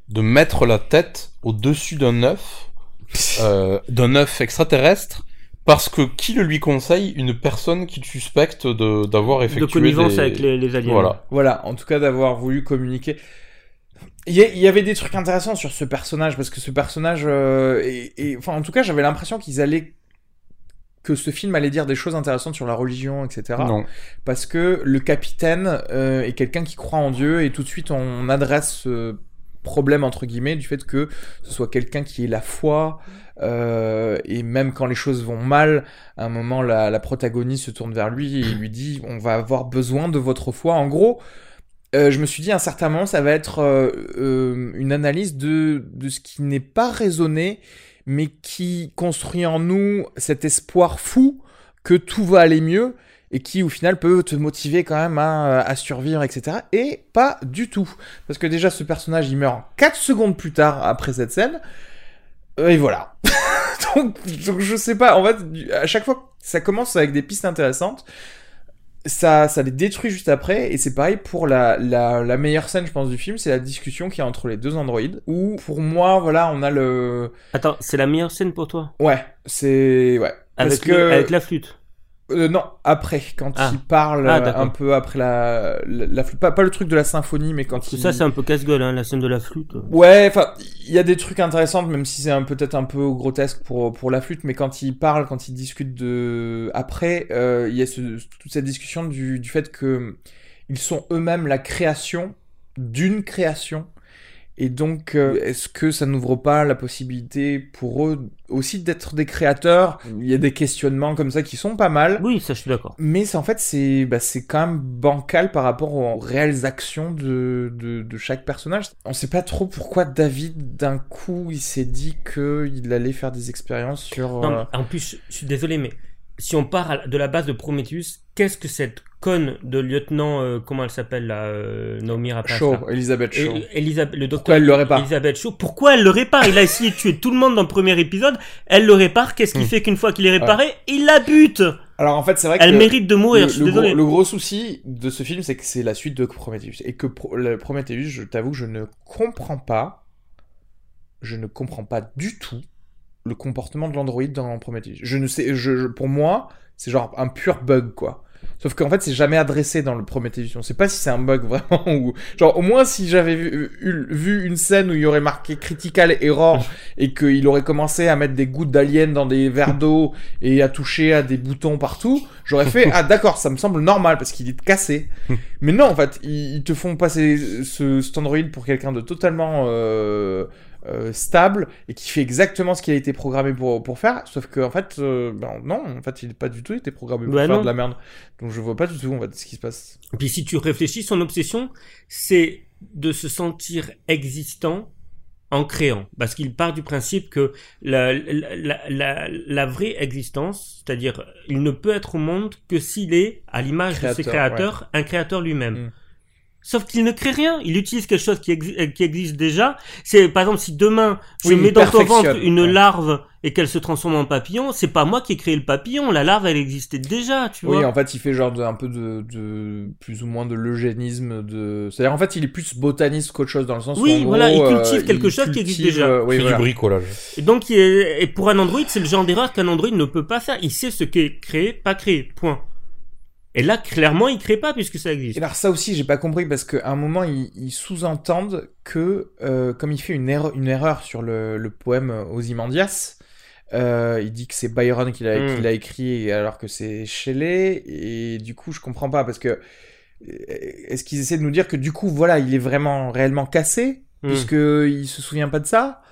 de mettre la tête au-dessus d'un œuf, euh, d'un œuf extraterrestre, parce que qui le lui conseille Une personne qu'il suspecte de, d'avoir effectué De connivence des... avec les, les aliens. Voilà. Voilà, en tout cas d'avoir voulu communiquer. Il y, avait des trucs intéressants sur ce personnage parce que ce personnage, euh, et, et- enfin en tout cas j'avais l'impression qu'ils allaient que ce film allait dire des choses intéressantes sur la religion, etc. Non. Parce que le capitaine euh, est quelqu'un qui croit en Dieu et tout de suite on adresse ce problème entre guillemets du fait que ce soit quelqu'un qui ait la foi euh, et même quand les choses vont mal, à un moment la, la protagoniste se tourne vers lui et lui dit on va avoir besoin de votre foi. En gros, euh, je me suis dit à un certain moment ça va être une analyse de, de ce qui n'est pas raisonné mais qui construit en nous cet espoir fou que tout va aller mieux et qui au final peut te motiver quand même à, à survivre, etc. Et pas du tout. Parce que déjà ce personnage il meurt 4 secondes plus tard après cette scène. Et voilà. donc, donc je sais pas, en fait, à chaque fois ça commence avec des pistes intéressantes, ça, ça les détruit juste après, et c'est pareil pour la, la, la meilleure scène, je pense, du film, c'est la discussion qu'il y a entre les deux androïdes, où, pour moi, voilà, on a le... Attends, c'est la meilleure scène pour toi? Ouais, c'est... Ouais. Parce que... avec la flûte. Euh, non, après, quand Ah. il parle Ah, euh, un peu après la, la, la flûte. Pas, pas le truc de la symphonie, mais quand Parce que il... ça, c'est un peu casse-gueule, hein, la scène de la flûte. Ouais, enfin, il y a des trucs intéressants, même si c'est un peut-être un peu grotesque pour pour la flûte, mais quand il parle, quand il discute de après, euh, il y a ce, toute cette discussion du, du fait que ils sont eux-mêmes la création d'une création. Et donc, euh, est-ce que ça n'ouvre pas la possibilité pour eux aussi d'être des créateurs? Il y a des questionnements comme ça qui sont pas mal. Oui, ça, je suis d'accord. Mais en fait, c'est bah, c'est quand même bancal par rapport aux réelles actions de, de, de chaque personnage. On sait pas trop pourquoi David, d'un coup, il s'est dit qu'il allait faire des expériences sur... Non, euh, en plus, je, suis désolé, mais si on part de la base de Prometheus, qu'est-ce que cette conne de lieutenant, euh, comment elle s'appelle là, euh, Naomi Rapace Shaw, là Elisabeth Shaw. Et- Elisabeth, le docteur Pourquoi elle le répare Elisabeth Shaw, pourquoi elle le répare? Il a essayé de tuer tout le monde dans le premier épisode, elle le répare, qu'est-ce qui Hmm. fait qu'une fois qu'il est réparé, il la bute Alors en fait, c'est vrai Elle que... mérite de mourir, je suis le, gros, le gros souci de ce film, c'est que c'est la suite de Prometheus. Et que Pro- le Prometheus, je t'avoue que je ne comprends pas, je ne comprends pas du tout le comportement de l'android dans Prometheus. Je ne sais, je, je- pour moi, c'est genre un pur bug, quoi. Sauf qu'en fait, c'est jamais adressé dans le Prometheus. On sait pas si c'est un bug vraiment ou genre au moins si j'avais vu, une scène où il y aurait marqué critical error et qu'il aurait commencé à mettre des gouttes d'alien dans des verres d'eau et à toucher à des boutons partout, j'aurais fait ah d'accord, ça me semble normal parce qu'il est cassé. Mais non, en fait, ils, ils te font passer ce cet android pour quelqu'un de totalement euh, euh, stable et qui fait exactement ce qu'il a été programmé pour, pour faire. Sauf que en fait, euh, ben, non, en fait, il n'est pas du tout été programmé pour Bah faire non. de la merde. Donc je vois pas du tout en fait ce qui se passe. Et Puis si tu réfléchis, son obsession, c'est de se sentir existant en créant. Parce qu'il part du principe que la, la, la, vraie existence, c'est-à-dire il ne peut être au monde que s'il est, à l'image de ses Créateur, créateurs, un créateur lui-même. Mm. Sauf qu'il ne crée rien, il utilise quelque chose qui, exi- qui existe déjà. C'est par exemple si demain je Oui, mets dans ton ventre une ouais. larve et qu'elle se transforme en papillon, c'est pas moi qui ai créé le papillon, la larve elle existait déjà, tu Oui, vois. en fait, il fait genre de, un peu de, de plus ou moins de l'eugénisme. De... C'est-à-dire, en fait, il est plus botaniste qu'autre chose dans le sens où. Oui, gros, il euh, cultive quelque chose qui existe déjà. euh, oui, fait voilà. du bricolage. Et donc, il est- et pour un Android, c'est le genre d'erreur qu'un Android ne peut pas faire. Il sait ce qui est créé, pas créé. Point. Et là, clairement, il crée pas puisque ça Et existe. alors ça aussi, j'ai pas compris parce qu'à un moment, ils, ils sous-entendent que euh, comme il fait une erreur, une erreur sur le, le poème Ozymandias, euh, il dit que c'est Byron qui l'a Mm. l'a écrit alors que c'est Shelley et du coup, je comprends pas parce que euh, est-ce qu'ils essaient de nous dire que du coup, voilà, il est vraiment réellement cassé Hmm. puisque il se souvient pas de ça?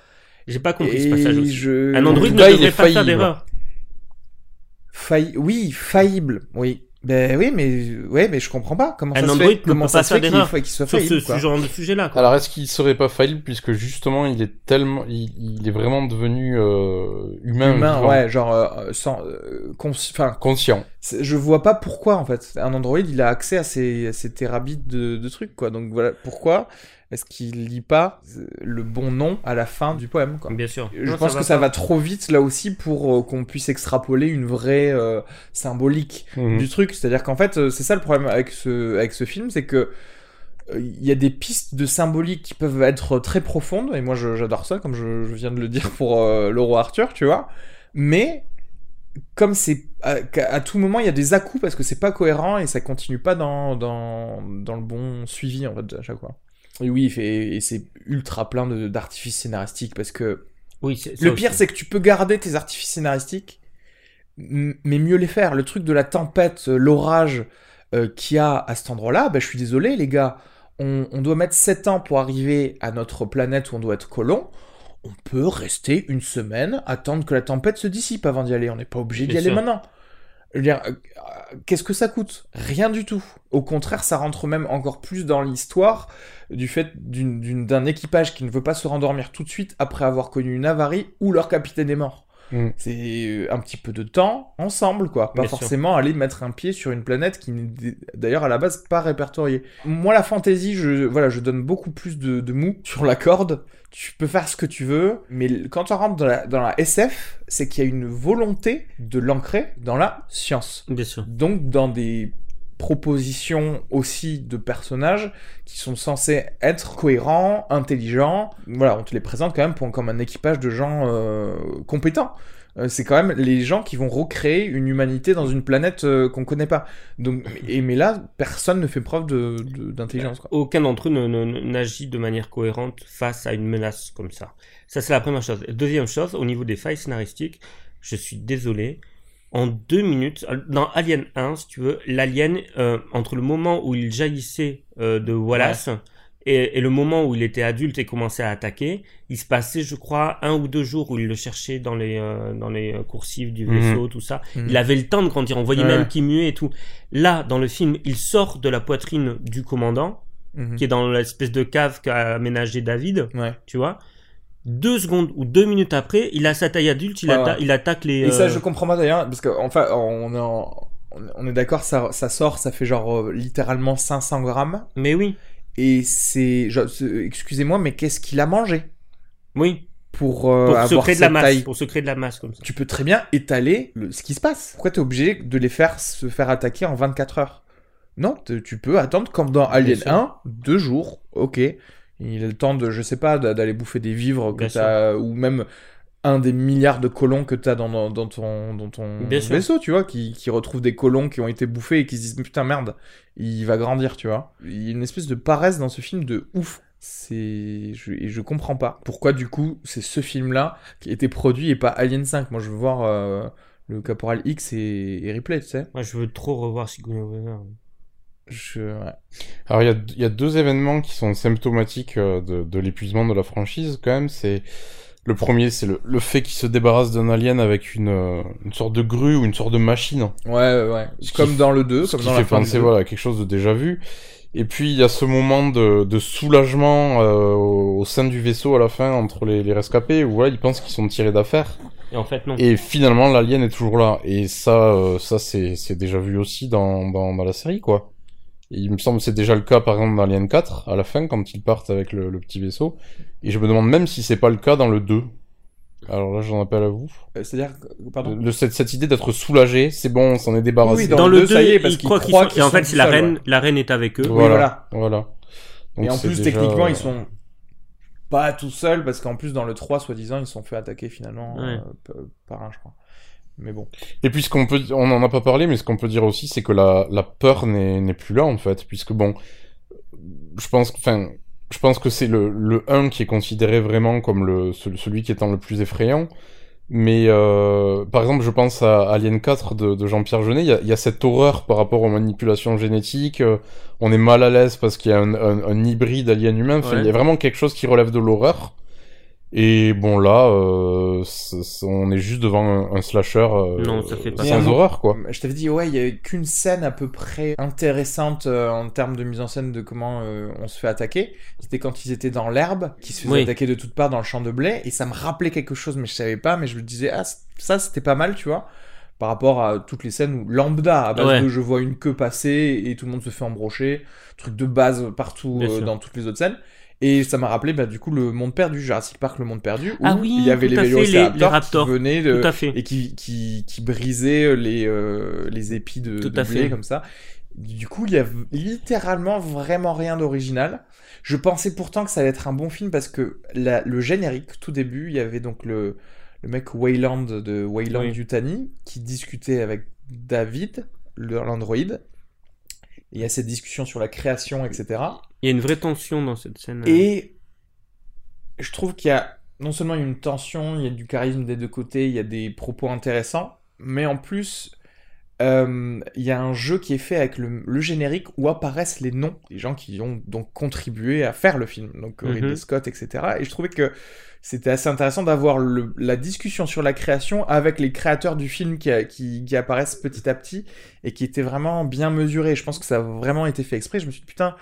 J'ai pas compris ce Et passage aussi. je... Un Android ne devrait est pas faire faillible. d'erreur. Failli... Oui, faillible, oui. Ben oui, mais ouais, mais je comprends pas comment Un ça se Android fait. ne Comment peut ça pas se faire fait qu'il soit Sur ce, faillible, ce quoi. genre de sujet-là. quoi. Alors est-ce qu'il serait pas faillible puisque justement il est tellement, il, il est vraiment devenu euh, humain, humain, vivant, ouais, genre euh, sans, euh, consci- enfin, conscient. je vois pas pourquoi en fait. Un Android, il a accès à ces, à ces de, de trucs, quoi. Donc voilà, pourquoi est-ce qu'il lit pas euh, le bon nom à la fin du poème, quoi. Bien sûr. Je Non, pense que ça pas. va trop vite là aussi pour euh, qu'on puisse extrapoler une vraie euh, symbolique Mhm. du truc. C'est-à-dire qu'en fait, c'est ça le problème avec ce, avec ce film, c'est que il y a des pistes de symbolique qui peuvent être très profondes, et moi j'adore ça, comme je, je viens de le dire pour euh, le roi Arthur, tu vois. Mais comme c'est à, tout moment il y a des à-coups parce que c'est pas cohérent et ça continue pas dans, dans, dans le bon suivi en fait à chaque fois. Et oui, et c'est ultra plein d'artifices scénaristiques parce que Oui, le pire, c'est que tu peux garder tes artifices scénaristiques, mais mieux les faire. Le truc de la tempête, euh, l'orage euh, qu'il y a à cet endroit-là, bah, je suis désolé, les gars. On, on doit mettre 7 ans pour arriver à notre planète où on doit être colon. On peut rester une semaine, attendre que la tempête se dissipe avant d'y aller. On n'est pas obligé d'y aller maintenant. Je veux dire, euh, qu'est-ce que ça coûte? Rien du tout. Au contraire, ça rentre même encore plus dans l'histoire du fait d'un équipage qui ne veut pas se rendormir tout de suite après avoir connu une avarie où leur capitaine est mort. Mm. C'est euh, un petit peu de temps ensemble, quoi. Pas Bien sûr. forcément aller mettre un pied sur une planète qui n'est d'ailleurs à la base pas répertoriée. Moi, la fantasy, je, voilà, je donne beaucoup plus de, de mou sur la corde. Tu peux faire ce que tu veux, mais quand on rentre dans la, dans la SF, c'est qu'il y a une volonté de l'ancrer dans la science Bien sûr. donc dans des propositions aussi de personnages qui sont censés être cohérents, intelligents. Voilà, on te les présente quand même pour, comme un équipage de gens euh, compétents. Euh, c'est quand même les gens qui vont recréer une humanité dans une planète euh, qu'on connaît pas. Donc, et, mais là, personne ne fait preuve de, de- d'intelligence. quoi. Aucun d'entre eux n'agit de manière cohérente face à une menace comme ça. Ça, c'est la première chose. Deuxième chose, au niveau des failles scénaristiques, je suis désolé. En deux minutes, dans Alien 1, si tu veux, l'alien, euh, entre le moment où il jaillissait euh, de Wallace et, et le moment où il était adulte et commençait à attaquer, il se passait, je crois, un ou deux jours où il le cherchait dans les, euh, dans les euh, coursives du Mhm. vaisseau, tout ça. Mhm. Il avait le temps de grandir. On voyait Ouais. même qu'il muait et tout. Là, dans le film, il sort de la poitrine du commandant Mhm. qui est dans l'espèce de cave qu'a aménagé David, Ouais. tu vois. Deux secondes ou deux minutes après, il a sa taille adulte, il, Ouais, atta- ouais. il attaque les. Et ça, euh, je comprends pas d'ailleurs, parce que enfin, on est, en- on est d'accord, ça, ça sort, ça fait genre euh, littéralement 500 grammes. Mais oui, Et c'est, excusez-moi, mais qu'est-ce qu'il a mangé? Oui, pour, euh, pour se avoir créer de la masse, taille pour se créer de la masse comme ça. Tu peux très bien étaler le- ce qui se passe. Pourquoi t'es obligé de les faire se faire attaquer en 24 heures? Non, tu peux attendre comme dans Alien sûr. 1, deux jours, ok. Il a le temps de, je sais pas, d'a- d'aller bouffer des vivres que ou même un des milliards de colons que t'as dans, dans, dans ton, dans ton Bien sûr. vaisseau, tu vois, qui, qui retrouvent des colons qui ont été bouffés et qui se disent putain merde, il va grandir, tu vois. Il y a une espèce de paresse dans ce film de ouf. C'est, je, et je comprends pas pourquoi du coup c'est ce film-là qui a été produit et pas Alien 5. Moi je veux voir euh, le Caporal X et, et Ripley, tu sais. Moi, je veux trop revoir Sigourney Weaver. Je, ouais. Alors il y a, il y a deux événements qui sont symptomatiques euh, de, de l'épuisement de la franchise quand même. C'est le premier, c'est le, le fait qu'il se débarrasse d'un alien avec une, euh, une sorte de grue ou une sorte de machine. Ouais, ouais, ouais. Ce qui Comme dans le 2, Ce comme qui dans fait la fin du penser 2. voilà à quelque chose de déjà vu. Et puis il y a ce moment de, de soulagement euh, au, au sein du vaisseau à la fin entre les, les rescapés où voilà ils pensent qu'ils sont tirés d'affaire. Et en fait, non. Et finalement l'alien est toujours là. Et ça, euh, ça c'est c'est déjà vu aussi dans, dans, dans la série quoi. Et il me semble que c'est déjà le cas par exemple dans Alien 4 à la fin quand ils partent avec le, le petit vaisseau. Et je me demande même si c'est pas le cas dans le 2. Alors là j'en appelle à vous. Euh, C'est-à-dire, que- pardon. De, cette, cette idée d'être soulagé, c'est bon, on s'en est débarrassé. Oui, dans, le le deux, 2, ça y est, parce ils qu'ils croient qu'ils croient sont... en fait, c'est la seuls, reine, ouais. la reine est avec eux. Oui, Voilà. Voilà. Et en plus, déjà- techniquement, ils sont pas tout seuls parce qu'en plus, dans le 3, soi-disant, ils sont fait attaquer finalement Ouais. euh, par un, je crois. Mais bon. Et puis ce qu'on peut, on en a pas parlé, mais ce qu'on peut dire aussi, c'est que la, la peur n'est n'est plus là en fait, puisque bon, je pense, que- enfin, je pense que c'est le, le 1 qui est considéré vraiment comme le ce- celui qui étant le plus effrayant. Mais euh, par exemple, je pense à Alien 4 de, de Jean-Pierre Jeunet, il y a, il y a cette horreur par rapport aux manipulations génétiques. euh, on est mal à l'aise parce qu'il y a un, un, un hybride alien humain. Ouais. il y a vraiment quelque chose qui relève de l'horreur. Et bon là, euh, on est juste devant un, un slasher euh, Non, ça fait pas sans ça. horreur quoi. Je t'avais dit, ouais, il y a qu'une scène à peu près intéressante euh, en termes de mise en scène de comment euh, on se fait attaquer. C'était quand ils étaient dans l'herbe, qu'ils se faisaient Oui. attaquer de toutes parts dans le champ de blé, et ça me rappelait quelque chose, mais je savais pas, mais je me disais, ah, ça c'était pas mal, tu vois, par rapport à toutes les scènes où lambda, à base Ouais. de je vois une queue passer et tout le monde se fait embrocher, truc de base partout euh, dans toutes les autres scènes. Et ça m'a rappelé, bah, du coup, le monde perdu, Jurassic Park, le monde perdu, où Ah oui, il y avait les fait, les- les vélociraptors raptors. qui venaient de, Tout à fait. et qui, qui, qui brisait les, euh, les épis de, Tout de à blé fait. comme ça. Du coup, il y a littéralement vraiment rien d'original. Je pensais pourtant que ça allait être un bon film parce que la- le générique, tout début, il y avait donc le, le mec Wayland de Wayland Oui. Yutani qui discutait avec David. Et Il y a cette discussion sur la création, etc. Il y a une vraie tension dans cette scène. Et je trouve qu'il y a non seulement une tension, il y a du charisme des deux côtés, il y a des propos intéressants, mais en plus, euh, il y a un jeu qui est fait avec le, le générique où apparaissent les noms des gens qui ont donc contribué à faire le film, donc Mhm. Ridley Scott, etc. Et je trouvais que c'était assez intéressant d'avoir la discussion sur la création avec les créateurs du film qui, a- qui, qui apparaissent petit à petit et qui étaient vraiment bien mesurés. Je pense que ça a vraiment été fait exprès. Je me suis dit, putain,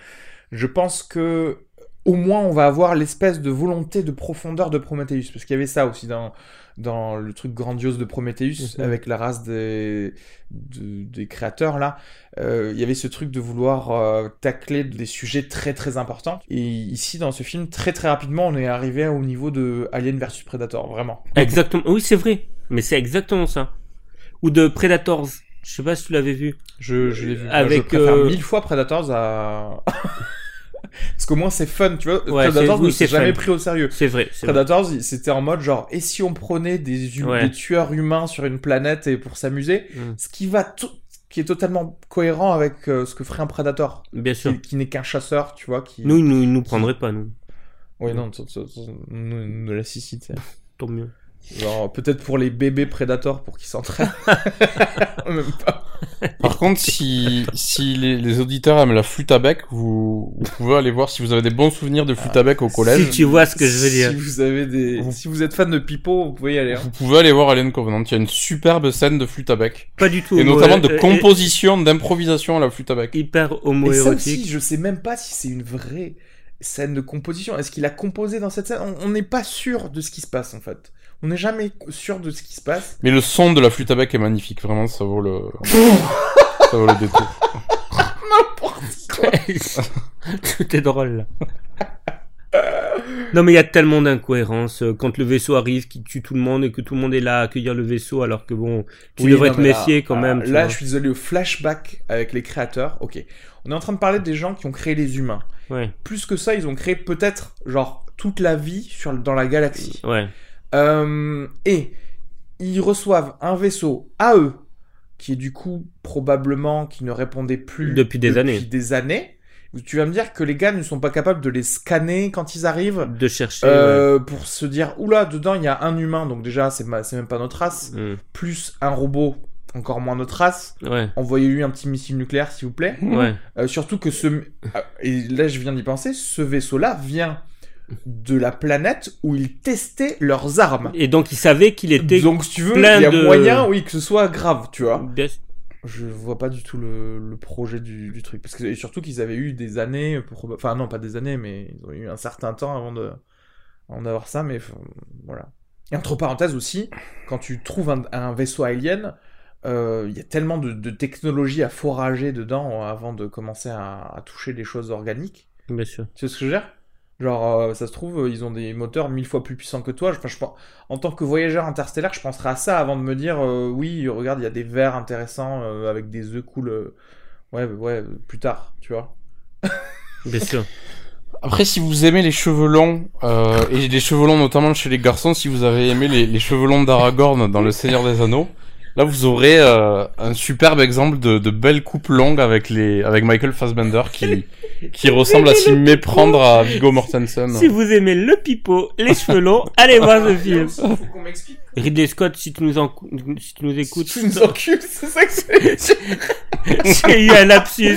je pense que au moins on va avoir l'espèce de volonté de profondeur de Prometheus. Parce qu'il y avait ça aussi dans, dans le truc grandiose de Prometheus Mhm. avec la race des, de- des créateurs là. Euh, il y avait ce truc de vouloir euh, tacler des sujets très très importants. Et ici dans ce film, très très rapidement, on est arrivé au niveau de Alien versus Predator, vraiment. Exactement. Oui, c'est vrai. Mais c'est exactement ça. Ou de Predators. Je sais pas si tu l'avais vu. Je, je l'ai vu. Moi, Avec, je préfère euh, mille fois Predators à, Parce qu'au moins c'est fun, tu vois. Ouais, Predators ne s'est jamais pris au sérieux. C'est vrai. Predators, il- c'était en mode genre, et si on prenait des, Ouais. des tueurs humains sur une planète et pour s'amuser, Mm. ce qui va tout, qui est totalement cohérent avec euh, ce que ferait un Predator, Bien sûr. qui, qui n'est qu'un chasseur, tu vois, qui. Nous, ils nous, nous prendraient pas, nous. Oui, non, nous, nous la. Tant mieux. Genre, peut-être pour les bébés Predators pour qu'ils s'entraînent. Même pas. Par contre, si, si les, les auditeurs aiment la flûte à bec, vous, vous pouvez aller voir si vous avez des bons souvenirs de flûte à bec au collège. Si tu vois ce que je veux dire. Si vous avez des, Vous- si vous êtes fan de Pipo, vous pouvez y aller. hein. Vous pouvez aller voir Alien Covenant. Il y a une superbe scène de flûte à bec. Pas du tout. Et notamment de euh, composition, d'improvisation à la flûte à bec. euh, Hyper Et ça aussi, homo-érotique. je sais même pas si c'est une vraie scène de composition. Est-ce qu'il a composé dans cette scène? On- On n'est pas sûr de ce qui se passe en fait. On n'est jamais sûr de ce qui se passe. Mais le son de la flûte à bec est magnifique. Vraiment, ça vaut le, ça vaut le détour. Tout est drôle là. Non mais il y a tellement d'incohérences quand le vaisseau arrive qui tue tout le monde et que tout le monde est là à accueillir le vaisseau alors que bon tu Oui, devrais non, te là- méfier quand ah, même. Là, vois. je suis désolé, au flashback avec les créateurs. Ok. On est en train de parler des gens qui ont créé les humains. Ouais, Plus que ça, ils ont créé peut-être genre toute la vie sur, dans la galaxie. ouais. Euh, et ils reçoivent un vaisseau à eux, qui est du coup probablement qui ne répondait plus Depuis des années. des années. Tu vas me dire que les gars ne sont pas capables de les scanner quand ils arrivent De chercher. ouais. euh, pour se dire oula dedans il y a un humain donc déjà c'est ma- même pas notre race Mm. plus un robot encore moins notre race Ouais, envoyez-lui un petit missile nucléaire s'il vous plaît ouais. euh, surtout que ce. Et là, je viens d'y penser, ce vaisseau-là vient de la planète où ils testaient leurs armes. Et donc il savait qu'il était. Donc, si tu veux, plein il y a de- moyen, oui, que ce soit grave, tu vois. Bien- Je vois pas du tout le, le projet du, du truc. Parce que, et surtout qu'ils avaient eu des années, pour... enfin, non, pas des années, mais ils ont eu un certain temps avant de avant d'avoir ça, mais voilà. Et entre parenthèses aussi, quand tu trouves un, un vaisseau alien, euh, il y a tellement de, de technologie à forager dedans avant de commencer à, à toucher les choses organiques. Bien sûr. Tu sais ce que je veux dire? Genre, euh, ça se trouve, euh, ils ont des moteurs mille fois plus puissants que toi. Enfin, je pense- en tant que voyageur interstellaire, je penserais à ça avant de me dire, euh, oui, regarde, il y a des verres intéressants euh, avec des œufs cool. euh, Ouais, ouais, plus tard, tu vois. Bien sûr. Après, si vous aimez les cheveux longs, euh, et les cheveux longs notamment chez les garçons, si vous avez aimé les, les cheveux longs d'Aragorn dans Le Seigneur des Anneaux, là vous aurez euh, un superbe exemple de, de belles coupes longues avec les avec Michael Fassbender qui qui ressemble à s'y méprendre à Viggo Mortensen. Si vous aimez le pipeau, les cheveux longs, allez voir ce film. faut qu'on m'explique. Ridley Scott, si tu nous, en... si tu nous écoutes, Tu nous encules, c'est ça que c'est. j'ai eu un lapsus.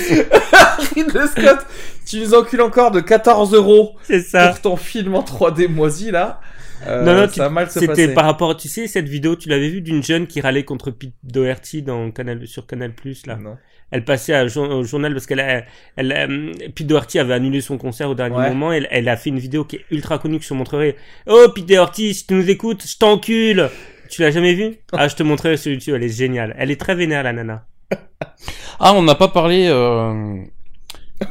Ridley Scott, tu nous encules encore de 14 euros C'est ça. pour ton film en 3D moisi là. Euh, Non, non, ça a mal se C'était par rapport, tu sais, cette vidéo, tu l'avais vue d'une jeune qui râlait contre Pete Doherty dans Canal, sur Canal Plus là. Non. Elle passait à au journal parce qu'elle, a- elle, euh, Pete Doherty avait annulé son concert au dernier Ouais. moment. Elle, elle a fait une vidéo qui est ultra connue que je te montrerai. Oh Pete Doherty, si tu nous écoutes, je t'encule. Tu l'as jamais vue? Ah, je te montrerai sur YouTube. Elle est géniale. Elle est très vénère la nana. Ah, on n'a pas parlé euh,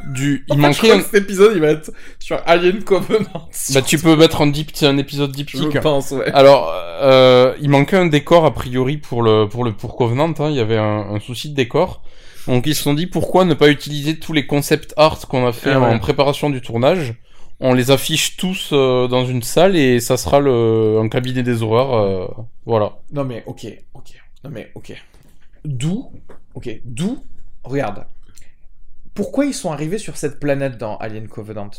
du. Il je manquait. crois que cet épisode il va être sur Alien Covenant. Bah, tu peux mettre un un épisode diptyque. Je pense, ouais. Alors, euh, il manquait un décor a priori pour le pour le pour Covenant. Hein. Il y avait un, un souci de décor. Donc ils se sont dit pourquoi ne pas utiliser tous les concept art qu'on a fait Ah ouais. en préparation du tournage? On les affiche tous euh, dans une salle et ça sera le un cabinet des horreurs. euh, voilà. Non mais ok, ok. Non mais ok. D'où, ok, d'où, regarde. Pourquoi ils sont arrivés sur cette planète dans Alien Covenant?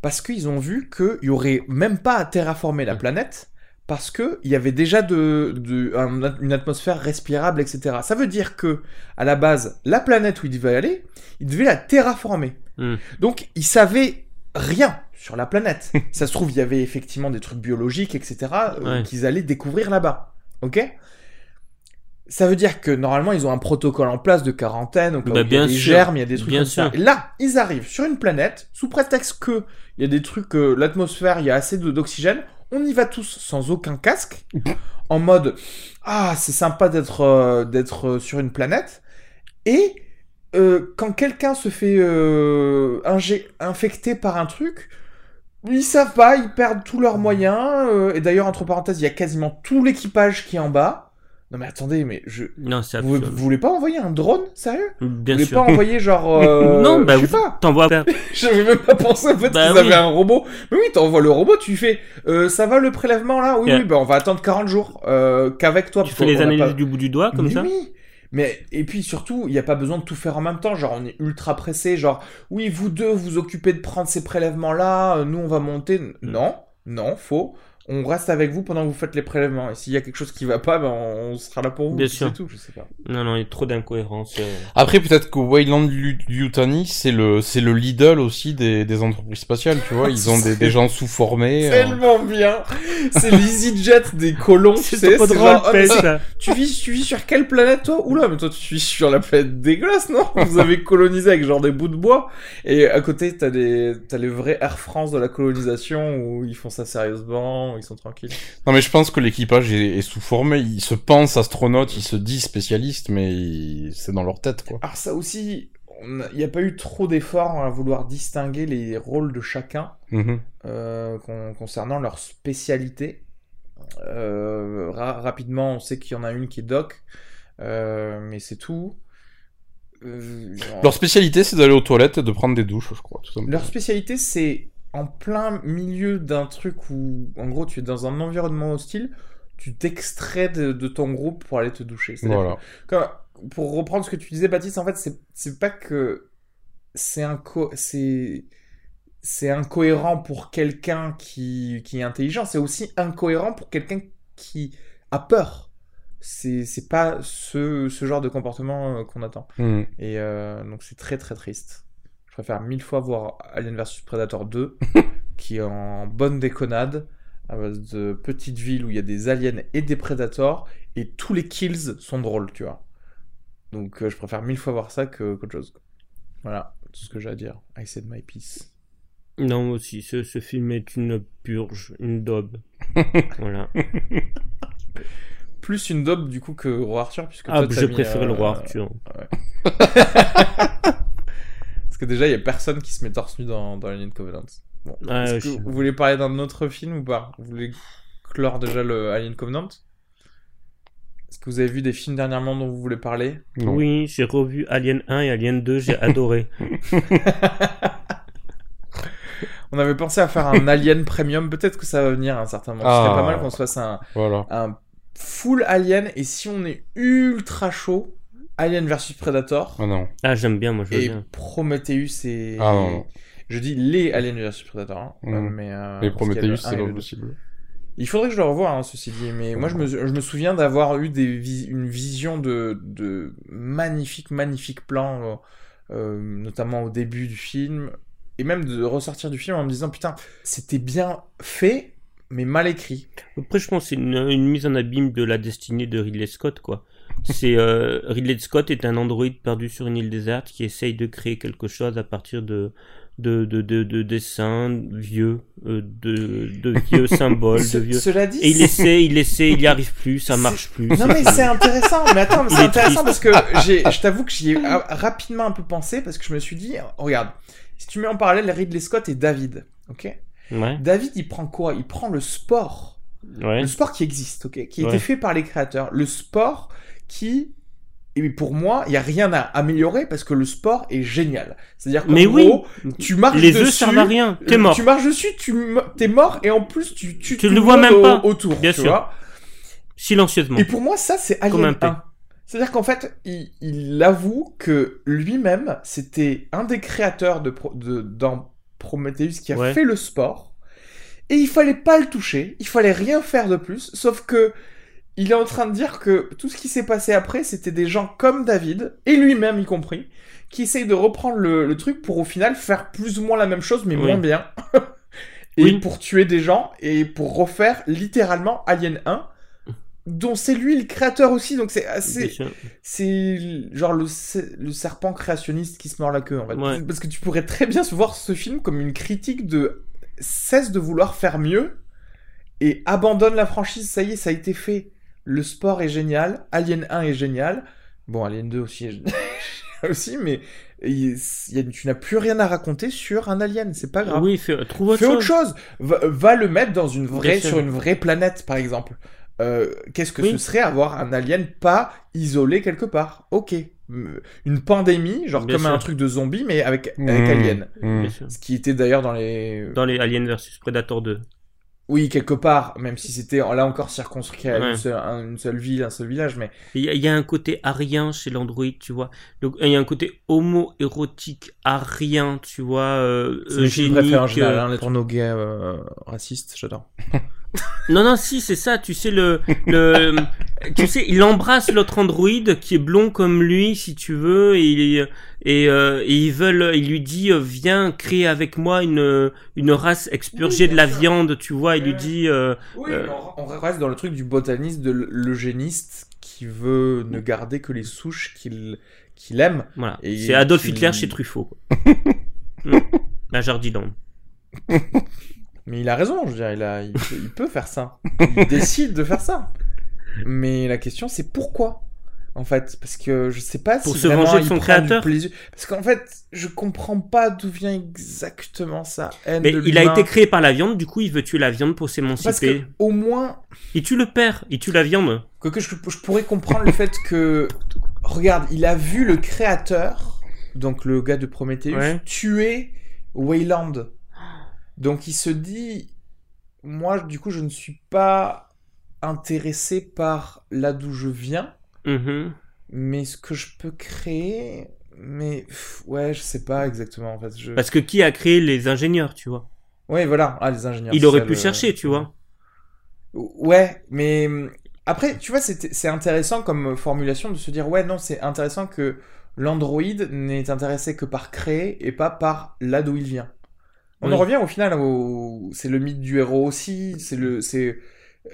Parce qu'ils ont vu qu'il y aurait même pas à terraformer la planète, parce que il y avait déjà de, de- un- une atmosphère respirable, etc. Ça veut dire que à la base, la planète où ils devaient aller, ils devaient la terraformer. Hmm. Donc ils savaient rien sur la planète. Ça se trouve, il y avait effectivement des trucs biologiques, etc. euh, Ouais. qu'ils allaient découvrir là-bas. Ok? Ça veut dire que normalement ils ont un protocole en place de quarantaine, donc Bah, il y a bien des sûr. germes, il y a des trucs Bien comme ça. Et là, ils arrivent sur une planète sous prétexte que il y a des trucs, euh, l'atmosphère, il y a assez d'oxygène. On y va tous sans aucun casque, en mode ah c'est sympa d'être euh, d'être euh, sur une planète. Et euh, quand quelqu'un se fait euh, infecter par un truc, ils savent pas, ils perdent tous leurs moyens. euh, et d'ailleurs entre parenthèses, il y a quasiment tout l'équipage qui est en bas. Non mais attendez, mais je. Non, c'est Vous, vous voulez pas envoyer un drone Sérieux? Bien Vous voulez sûr. pas envoyer genre. euh, non, bah, je sais vous- pas. t'envoies. J'avais même pas pensé en fait Bah qu'ils oui. avaient un robot. Mais oui, t'envoies le robot, tu fais. Euh, ça va le prélèvement là? Oui, Yeah. oui, bah on va attendre 40 jours. Euh, Qu'avec toi. Tu fais les analyses pas- du bout du doigt, comme mais ça? Oui. Mais et puis surtout, il n'y a pas besoin de tout faire en même temps. Genre, on est ultra pressé. Genre, oui, vous deux, vous occupez de prendre ces prélèvements là. Nous, on va monter. Mm. Non, non, faux. On reste avec vous pendant que vous faites les prélèvements. Et s'il y a quelque chose qui va pas, ben on sera là pour vous. Bien sûr. C'est tout. Je sais pas. Non, non, il y a trop d'incohérences. euh. Après, peut-être que Wayland Yutani, c'est le, c'est le Lidl aussi des, des entreprises spatiales, tu vois. Ils ont des, des gens sous-formés. euh. Tellement bien. C'est l'EasyJet des colons. tu C'est c'est drôle, genre, mais pèse, ça. Tu vis, tu vis sur quelle planète toi? Oula, mais toi tu vis sur la planète dégueulasse, non? Vous avez colonisé avec genre des bouts de bois. Et à côté, t'as des, t'as les vrais Air France de la colonisation où ils font ça sérieusement, ils sont tranquilles. Non, mais je pense que l'équipage est, est sous-formé. Ils se pensent astronautes, ils se disent spécialistes, mais ils- c'est dans leur tête, quoi. Alors ça aussi, il n'y a pas eu trop d'efforts à vouloir distinguer les rôles de chacun Mhm. euh, con- concernant leur spécialité. Euh, ra- rapidement, on sait qu'il y en a une qui est doc, euh, mais c'est tout. Euh, Leur spécialité, c'est d'aller aux toilettes et de prendre des douches, je crois, tout. Leur spécialité, c'est en plein milieu d'un truc où, en gros, tu es dans un environnement hostile, tu t'extrais de, de ton groupe pour aller te doucher. C'est-à-dire Voilà. que, comme- pour reprendre ce que tu disais, Baptiste, en fait, c'est pas que c'est inco c'est c'est incohérent pour quelqu'un qui, qui est intelligent, c'est aussi incohérent pour quelqu'un qui a peur. C'est pas ce, ce genre de comportement euh, qu'on attend. Mhm. Et euh, donc c'est très très triste. Je préfère mille fois voir Alien vs Predator 2, qui est en bonne déconnade, à base de petites villes où il y a des aliens et des prédators, et tous les kills sont drôles, tu vois. Donc euh, je préfère mille fois voir ça que qu'autre chose. Voilà, tout ce que j'ai à dire. I said my piece. Non, moi aussi, ce, ce film est une purge, une daube. voilà. Plus une daube du coup que Roi Arthur, puisque Ah, toi, t'as je mis, préfère le euh, roi Arthur. Parce que déjà, il y a personne qui se met torse nu dans, dans Alien Covenant. Bon. Ah, Est-ce je- que vous voulez parler d'un autre film ou pas? Vous voulez clore déjà le Alien Covenant? Est-ce que vous avez vu des films dernièrement dont vous voulez parler? Non. Oui, j'ai revu Alien 1 et Alien 2, j'ai adoré. On avait pensé à faire un Alien Premium, peut-être que ça va venir à un certain moment. Ce Ah. serait pas mal qu'on se fasse un, Voilà. un full Alien, et si on est ultra chaud, Alien versus Predator, Ah non. Ah, j'aime bien, moi je veux et bien. Prometheus et... Ah non, non. Je dis les Alien versus Predator, hein, Mhm. euh, mais... euh, Mais parce qu'il y a le Prometheus, un c'est et pas le deux. possible. Il faudrait que je le revoie, hein, ceci dit. Mais moi, je me, je me souviens d'avoir eu des vis- une vision de, de magnifiques, magnifiques plans, euh, euh, notamment au début du film, et même de ressortir du film en me disant putain, c'était bien fait, mais mal écrit. Après, je pense que c'est une, une mise en abîme de la destinée de Ridley Scott, quoi. C'est euh, Ridley Scott est un androïde perdu sur une île déserte qui essaye de créer quelque chose à partir de de de de, de dessins vieux, euh, de de vieux symboles, de vieux. Cela dit, Et il essaie, il essaie, il y arrive plus, ça marche plus. Non mais c'est intéressant, mais attends, c'est est intéressant parce que je t'avoue que j'y ai rapidement un peu pensé parce que je me suis dit, regarde, si tu mets en parallèle Ridley Scott et David, ok? Ouais, David il prend quoi? Il prend le sport ouais. Le sport qui existe, ok, qui a Ouais. été fait par les créateurs. Le sport qui, et pour moi, il y a rien à améliorer parce que le sport est génial. C'est-à-dire qu'en Mais oui, gros, tu marches les dessus. œufs servent à rien. T'es euh, mort. Tu marches dessus, tu t'es mort et en plus tu tu, Tu tout le vois même au- pas. autour. Bien tu sûr. vois. Silencieusement. Et pour moi, ça c'est Alien un P. 1. C'est-à-dire qu'en fait, il, il avoue que lui-même, c'était un des créateurs de, de dans Prometheus qui a Ouais. fait le sport. Et il fallait pas le toucher, il fallait rien faire de plus, sauf que il est en train de dire que tout ce qui s'est passé après, c'était des gens comme David, et lui-même y compris, qui essayent de reprendre le, le truc pour au final faire plus ou moins la même chose, mais Oui. moins bien. et Oui. pour tuer des gens, et pour refaire littéralement Alien 1, dont c'est lui le créateur aussi, donc c'est assez... C'est genre le, se- le serpent créationniste qui se mord la queue, en fait. Ouais. Parce que tu pourrais très bien se voir ce film comme une critique de cesse de vouloir faire mieux et abandonne la franchise, ça y est, ça a été fait. Le sport est génial, Alien 1 est génial, bon, Alien 2 aussi est génial aussi, mais il y a- tu n'as plus rien à raconter sur un alien, c'est pas grave. Oui, fais- trouve autre Fais chose. autre chose. Va, va le mettre dans une vraie, sur une vraie planète, par exemple. euh, qu'est-ce que ce serait avoir un alien pas isolé quelque part? Ok. Une pandémie, genre comme un truc de zombie, mais avec, avec mmh. Alien. Mmh. Ce qui était d'ailleurs dans les... Dans les Alien versus Predator 2. Oui, quelque part, même si c'était là encore circonscrit à une, seule, ville, un seul village, mais... Il y, a un côté arien chez l'android, tu vois. Donc, il y a un côté homo-érotique arien, tu vois, euh, C'est en général, hein, les pornos gays euh, racistes, j'adore. non, non, si, c'est ça, tu sais, le... le tu sais, il embrasse l'autre androïde qui est blond comme lui, si tu veux, et, et, euh, et ils veulent, il lui dit, euh, viens créer avec moi une, une race expurgée de la viande, tu vois, il lui dit... Euh, oui, on reste dans le truc du botaniste, de l'eugéniste qui veut ne garder que les souches qu'il qu'il aime. Voilà. C'est Adolf Hitler chez Truffaut. La Jardine. Mais il a raison, je veux dire, il, a, il, peut, faire ça. Il décide de faire ça. Mais la question, c'est pourquoi en fait, parce que je sais pas Pour si se venger de son créateur? Parce qu'en fait, je comprends pas d'où vient exactement ça. Mais il a été créé par la viande, du coup, il veut tuer la viande pour s'émanciper. Parce que, au moins. Il tue le père, il tue la viande. Que, que je, je pourrais comprendre le fait que. Regarde, il a vu le créateur, donc le gars de Prometheus, tuer Wayland. Donc il se dit, moi du coup je ne suis pas intéressé par là d'où je viens, mm-hmm. mais ce que je peux créer, mais ouais je sais pas exactement en fait. Je... Parce que qui a créé les ingénieurs, tu vois? Ouais voilà, ah, les ingénieurs. Il aurait pu chercher, tu vois. Ouais, mais après tu vois c'est intéressant comme formulation de se dire ouais non c'est intéressant que l'Android n'est intéressé que par créer et pas par là d'où il vient. On en revient au final au... c'est le mythe du héros aussi, c'est le c'est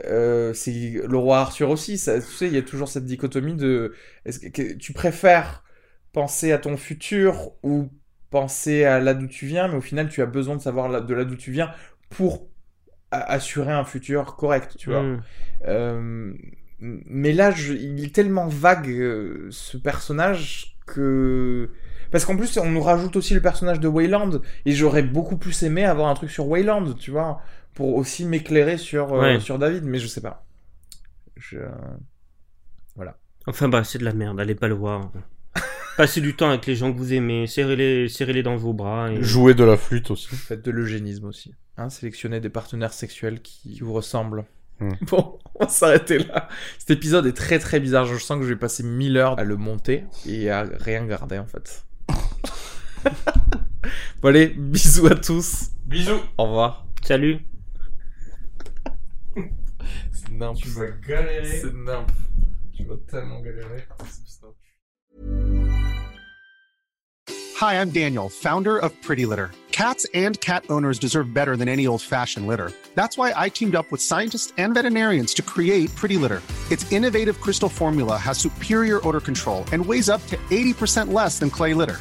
euh, c'est le roi Arthur aussi, ça, tu sais, il y a toujours cette dichotomie de est-ce que, tu préfères penser à ton futur ou penser à là d'où tu viens, mais au final tu as besoin de savoir de là d'où tu viens pour assurer un futur correct, tu vois. Mm. Euh, mais là, je, il est tellement vague euh, ce personnage que parce qu'en plus, on nous rajoute aussi le personnage de Wayland. Et j'aurais beaucoup plus aimé avoir un truc sur Wayland, tu vois, pour aussi m'éclairer sur, euh, sur David. Mais je sais pas. Je... Voilà. Enfin, bah, c'est de la merde. Allez pas le voir. Passez du temps avec les gens que vous aimez. Serrez-les serrez dans vos bras. Et... Jouez de la flûte aussi. Faites de l'eugénisme aussi. Hein, sélectionnez des partenaires sexuels qui vous ressemblent. Hmm. Bon, on va s'arrêter là. Cet épisode est très très bizarre. Je sens que je vais passer mille heures à le monter et à rien garder en fait. Bon allez, bisous à tous. Bisous. Au revoir. Salut. C'est nimp. Tu vas galérer. C'est nimp. Tu vas tellement galérer. Hi, I'm Daniel, founder of Pretty Litter. Cats and cat owners deserve better than any old-fashioned litter. That's why I teamed up with scientists and veterinarians to create Pretty Litter. Its innovative crystal formula has superior odor control and weighs up to 80% less than clay litter.